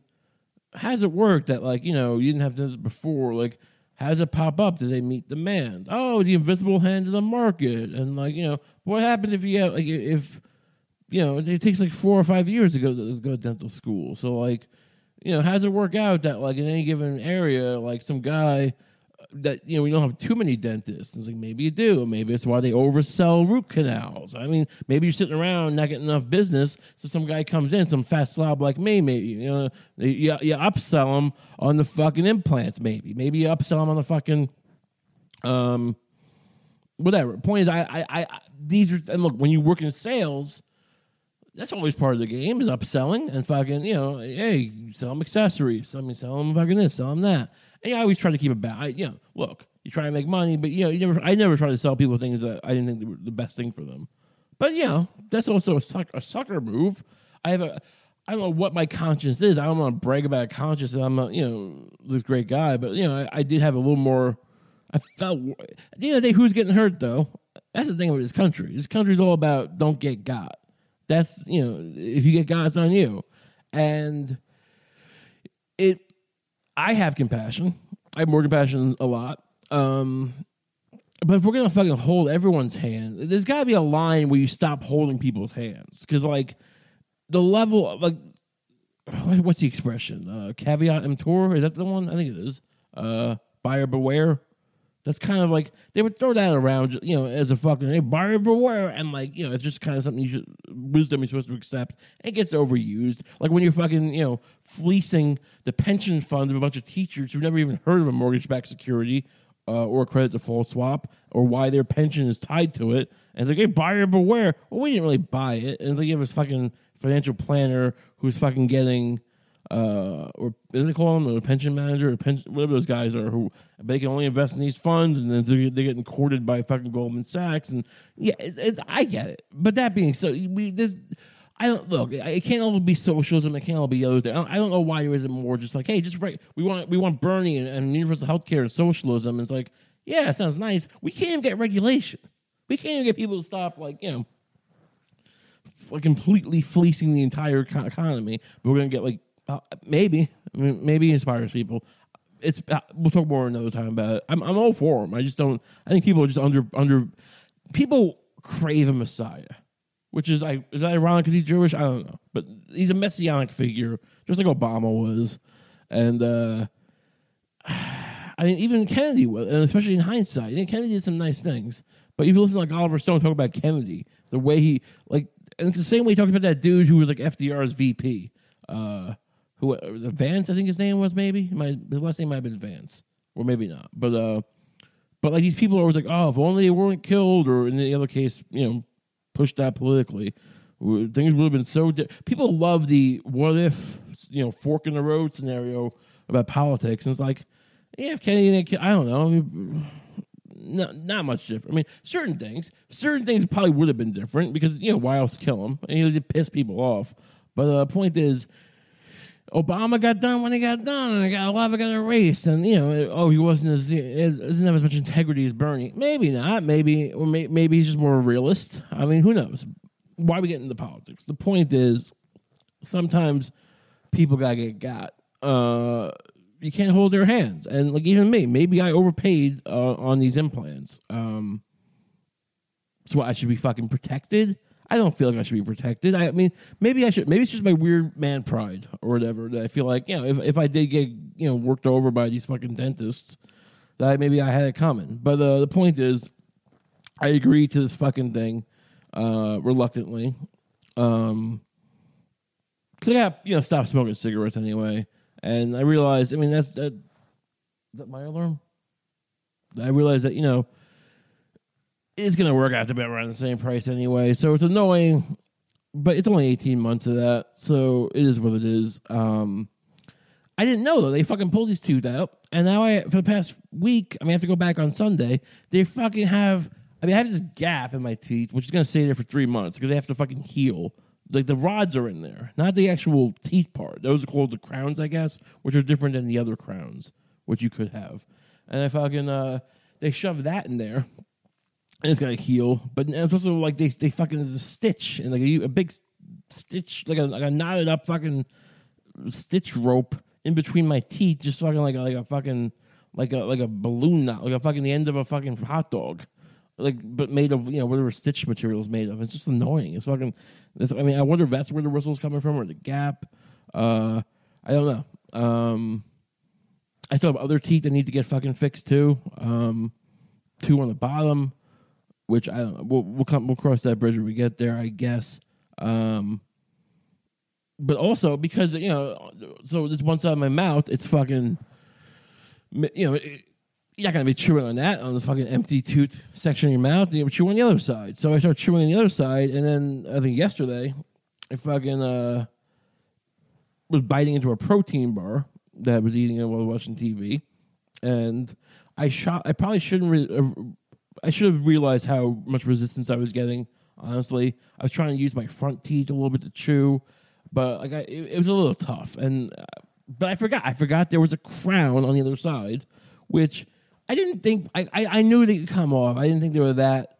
how does it work that like, you know, you didn't have this before? Like, how does it pop up? Do they meet demand? Oh, the invisible hand of the market. And like, you know, what happens if you have like if you know, it takes like four or five years to go to go to dental school. So like, you know, how does it work out that like in any given area, like some guy that you know we don't have too many dentists. It's like maybe you do. Maybe it's why they oversell root canals. I mean, maybe you're sitting around not getting enough business, so some guy comes in, some fat slob like me, maybe you know you, you upsell him on the fucking implants. Maybe maybe you upsell him on the fucking um whatever. Point is, I I, I these are and look when you work in sales that's always part of the game is upselling and fucking, you know, hey, sell them accessories. I mean, sell them fucking this, sell them that. And I always try to keep it back. I, you know, look, you try to make money, but you know, you never. I never try to sell people things that I didn't think were the best thing for them. But you know, that's also a, a sucker move. I have a. I don't know what my conscience is. I don't want to brag about conscience. I'm a, you know, this great guy, but you know, I, I did have a little more. I felt at the end of the day, who's getting hurt though? That's the thing with this country. This country's all about don't get got. That's you know, if you get got, it's on you. And it I have compassion. I have more compassion a lot. Um, but if we're gonna fucking hold everyone's hand, there's got to be a line where you stop holding people's hands because, like, the level, of, like, what's the expression? Uh, caveat emptor is that the one? I think it is. Uh, buyer beware. That's kind of like they would throw that around, you know, as a fucking hey, buyer beware, and like you know, it's just kind of something you should wisdom you're supposed to accept. It gets overused, like when you're fucking you know fleecing the pension fund of a bunch of teachers who've never even heard of a mortgage-backed security uh, or a credit default swap or why their pension is tied to it. And it's like, hey, buyer beware. Well, we didn't really buy it. And it's like you have a fucking financial planner who's fucking getting uh, or they call them, a pension manager, or pension, whatever those guys are, who they can only invest in these funds, and then they're, they're getting courted by fucking Goldman Sachs, and yeah, it's, it's, I get it. But that being so, we this. I don't look. It can't all be socialism. It can't all be other things. I don't, know why there isn't more. Just like, hey, just right. We want we want Bernie and, and universal health care and socialism. It's like, Yeah, it sounds nice. We can't get regulation. We can't get people to stop, like, you know, like completely fleecing the entire economy. But we're to get, like, uh, maybe, maybe inspires people. It's uh, we'll talk more another time about it. I'm I'm all for them. I just don't. I think people are just under under. People crave a messiah, which is I is that ironic because he's Jewish? I don't know, but he's a messianic figure, just like Obama was, and uh I mean, even Kennedy was, and especially in hindsight, and Kennedy did some nice things. But if you listen to like Oliver Stone talk about Kennedy, the way he like, and it's the same way he talked about that dude who was like FDR's VP, uh, who was it Vance, I think his name was maybe. My his last name might have been Vance, or maybe not. But uh, but like these people are always like, oh, if only they weren't killed, or in the other case, you know, pushed that politically, things would have been so. Di- people love the what if, you know, fork in the road scenario about politics, and it's like yeah, if Kennedy, didn't kill, I don't know. Not, not much different. I mean, certain things, certain things probably would have been different because you know why else kill him? And he did piss people off. But the uh, point is, Obama got done when he got done, and I got a lot of got erased. And you know, oh, he wasn't as, doesn't have as much integrity as Bernie. Maybe not. Maybe or may, maybe he's just more realist. I mean, who knows? Why we get into politics? The point is, sometimes people gotta get got. Uh, you can't hold their hands. And like even me, maybe I overpaid uh, on these implants. Um, so I should be fucking protected. I don't feel like I should be protected. I, mean, maybe I should. Maybe it's just my weird man pride or whatever that I feel like you know if if I did get you know worked over by these fucking dentists, that maybe I had it coming. But uh, the point is, I agreed to this fucking thing uh, reluctantly. Um, because I got you know stop smoking cigarettes anyway. And I realized, I mean, that's that. Is that my alarm? I realized that you know it's going to work out to be around the same price anyway. So it's annoying, but it's only eighteen months of that, so it is what it is. Um, I didn't know though they fucking pulled these two out, and now I for the past week, I mean, I have to go back on Sunday. They fucking have. I mean, I have this gap in my teeth, which is going to stay there for three months because they have to fucking heal like the rods are in there, not the actual teeth part. Those are called the crowns, I guess, which are different than the other crowns, which you could have. And I fucking uh, they shove that in there, and it's gonna heal. But it's also like they they fucking there's a stitch and like a, a big stitch, like a like a knotted up fucking stitch rope in between my teeth, just fucking like a, like a fucking like a like a balloon knot, like a fucking the end of a fucking hot dog like but made of you know whatever stitch material is made of. It's just annoying. It's fucking. It's, I mean, I wonder if that's where the whistle's coming from or the gap. Uh, I don't know. Um, I still have other teeth that need to get fucking fixed too. Um, two on the bottom, which I. We'll, we'll come. We'll cross that bridge when we get there, I guess. Um, but also because you know, so this one side of my mouth, it's fucking. You know, it, you're not gonna be chewing on that on the fucking empty tooth section of your mouth. You chew on the other side. So I start chewing on the other side, and then I think yesterday, I fucking uh, was biting into a protein bar that I was eating while watching TV, and I shot. I probably shouldn't. Re- uh, I should have realized how much resistance I was getting. Honestly, I was trying to use my front teeth a little bit to chew, but like I, it, it was a little tough. And uh, but I forgot. I forgot there was a crown on the other side, which I didn't think I, I, I knew they could come off. I didn't think they were that.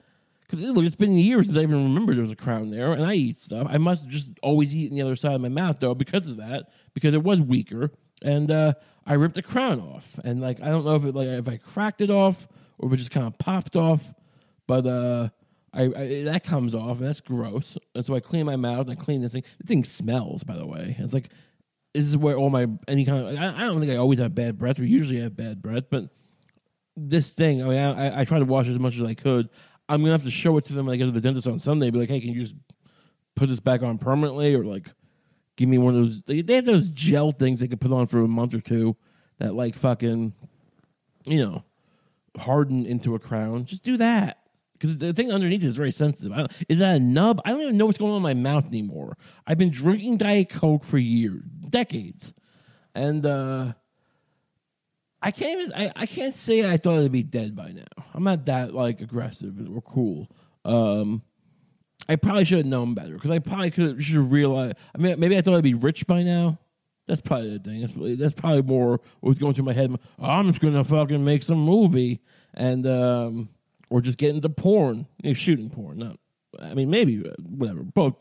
Because look, it's been years since I even remember there was a crown there, and I eat stuff. I must just always eaten the other side of my mouth though because of that, because it was weaker, and uh, I ripped the crown off. And like I don't know if it like if I cracked it off or if it just kind of popped off, but uh, I, I, that comes off and that's gross. And so I clean my mouth and I clean this thing. The thing smells, by the way. It's like this is where all my any kind of I, I don't think I always have bad breath We usually have bad breath, but this thing. I mean, I, I try to wash as much as I could. I'm gonna have to show it to them when I get to the dentist on Sunday. Be like, hey, can you just put this back on permanently, or like give me one of those? They, they have those gel things they could put on for a month or two that like fucking, you know, harden into a crown. Just do that because the thing underneath is very sensitive. is that a nub? I don't even know what's going on in my mouth anymore. I've been drinking Diet Coke for years, decades, and uh, I can't even, I, I can't say I thought it'd be dead by now. I'm not that like aggressive or cool. Um, I probably should have known better because I probably could have realized. I mean, maybe I thought I'd be rich by now. That's probably the thing. That's, that's probably more what was going through my head. I'm just gonna fucking make some movie, and um, or just get into porn, you know, shooting porn. Not, I mean, maybe uh, whatever. Both.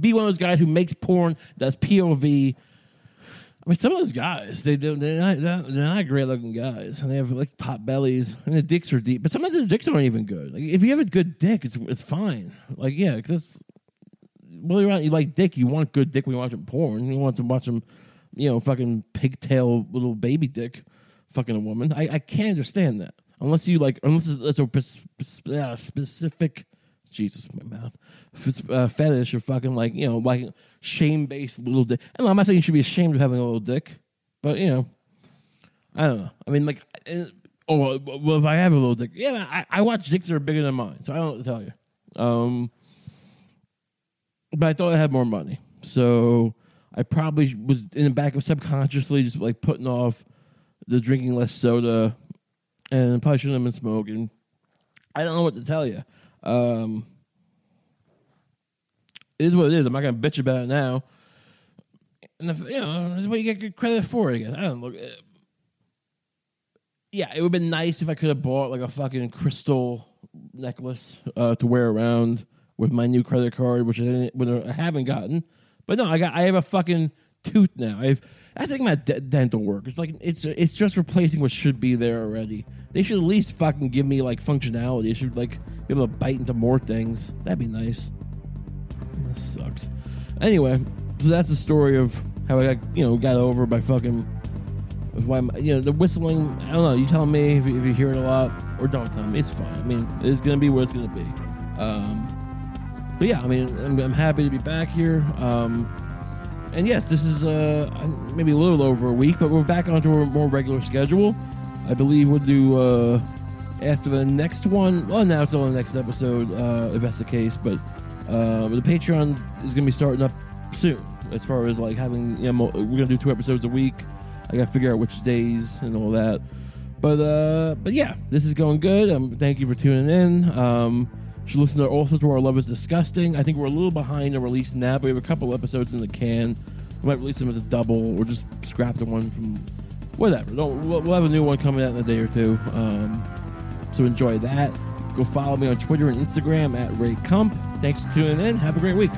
Be one of those guys who makes porn, does POV. I mean, some of those guys, they do, they're not, they're not great looking guys, and they have like pot bellies, and the dicks are deep. But sometimes the dicks aren't even good. Like if you have a good dick, it's it's fine. Like yeah, because well, you're out, you like dick, you want good dick when you're watching porn. You want to watch them, you know, fucking pigtail little baby dick, fucking a woman. I, I can't understand that unless you like unless it's a specific. Jesus, my mouth. Uh, fetish or fucking like you know like shame based little dick. And I'm not saying you should be ashamed of having a little dick, but you know, I don't know. I mean, like, uh, oh well, if I have a little dick, yeah, I, I watch dicks that are bigger than mine, so I don't tell you. Um, but I thought I had more money, so I probably was in the back of subconsciously just like putting off the drinking less soda, and probably shouldn't have been smoking. I don't know what to tell you. Um, it is what it is. I'm not gonna bitch about it now. And if, you know, this is what you get credit for. Again, I don't look. Yeah, it would have been nice if I could have bought like a fucking crystal necklace uh, to wear around with my new credit card, which I, didn't, I haven't gotten. But no, I got. I have a fucking tooth now. I've. I think my d- dental work. It's like it's it's just replacing what should be there already. They should at least fucking give me like functionality. They should like be able to bite into more things. That'd be nice. That sucks. Anyway, so that's the story of how I got you know got over by fucking why you know the whistling. I don't know. You tell me if you, if you hear it a lot or don't tell me. It's fine. I mean, it's gonna be what it's gonna be. Um, but yeah, I mean, I'm, I'm happy to be back here. Um, and yes, this is uh, maybe a little over a week, but we're back onto a more regular schedule. I believe we'll do uh, after the next one. Well, now it's on the next episode, uh, if that's the case. But uh, the Patreon is going to be starting up soon. As far as like having, you know, we're going to do two episodes a week. I got to figure out which days and all that. But uh, but yeah, this is going good. Um, thank you for tuning in. Um, should listen to also to our Love is Disgusting. I think we're a little behind on releasing that, but we have a couple episodes in the can. We might release them as a double or just scrap the one from whatever. We'll, we'll have a new one coming out in a day or two. Um, so enjoy that. Go follow me on Twitter and Instagram at Ray Kump. Thanks for tuning in. Have a great week.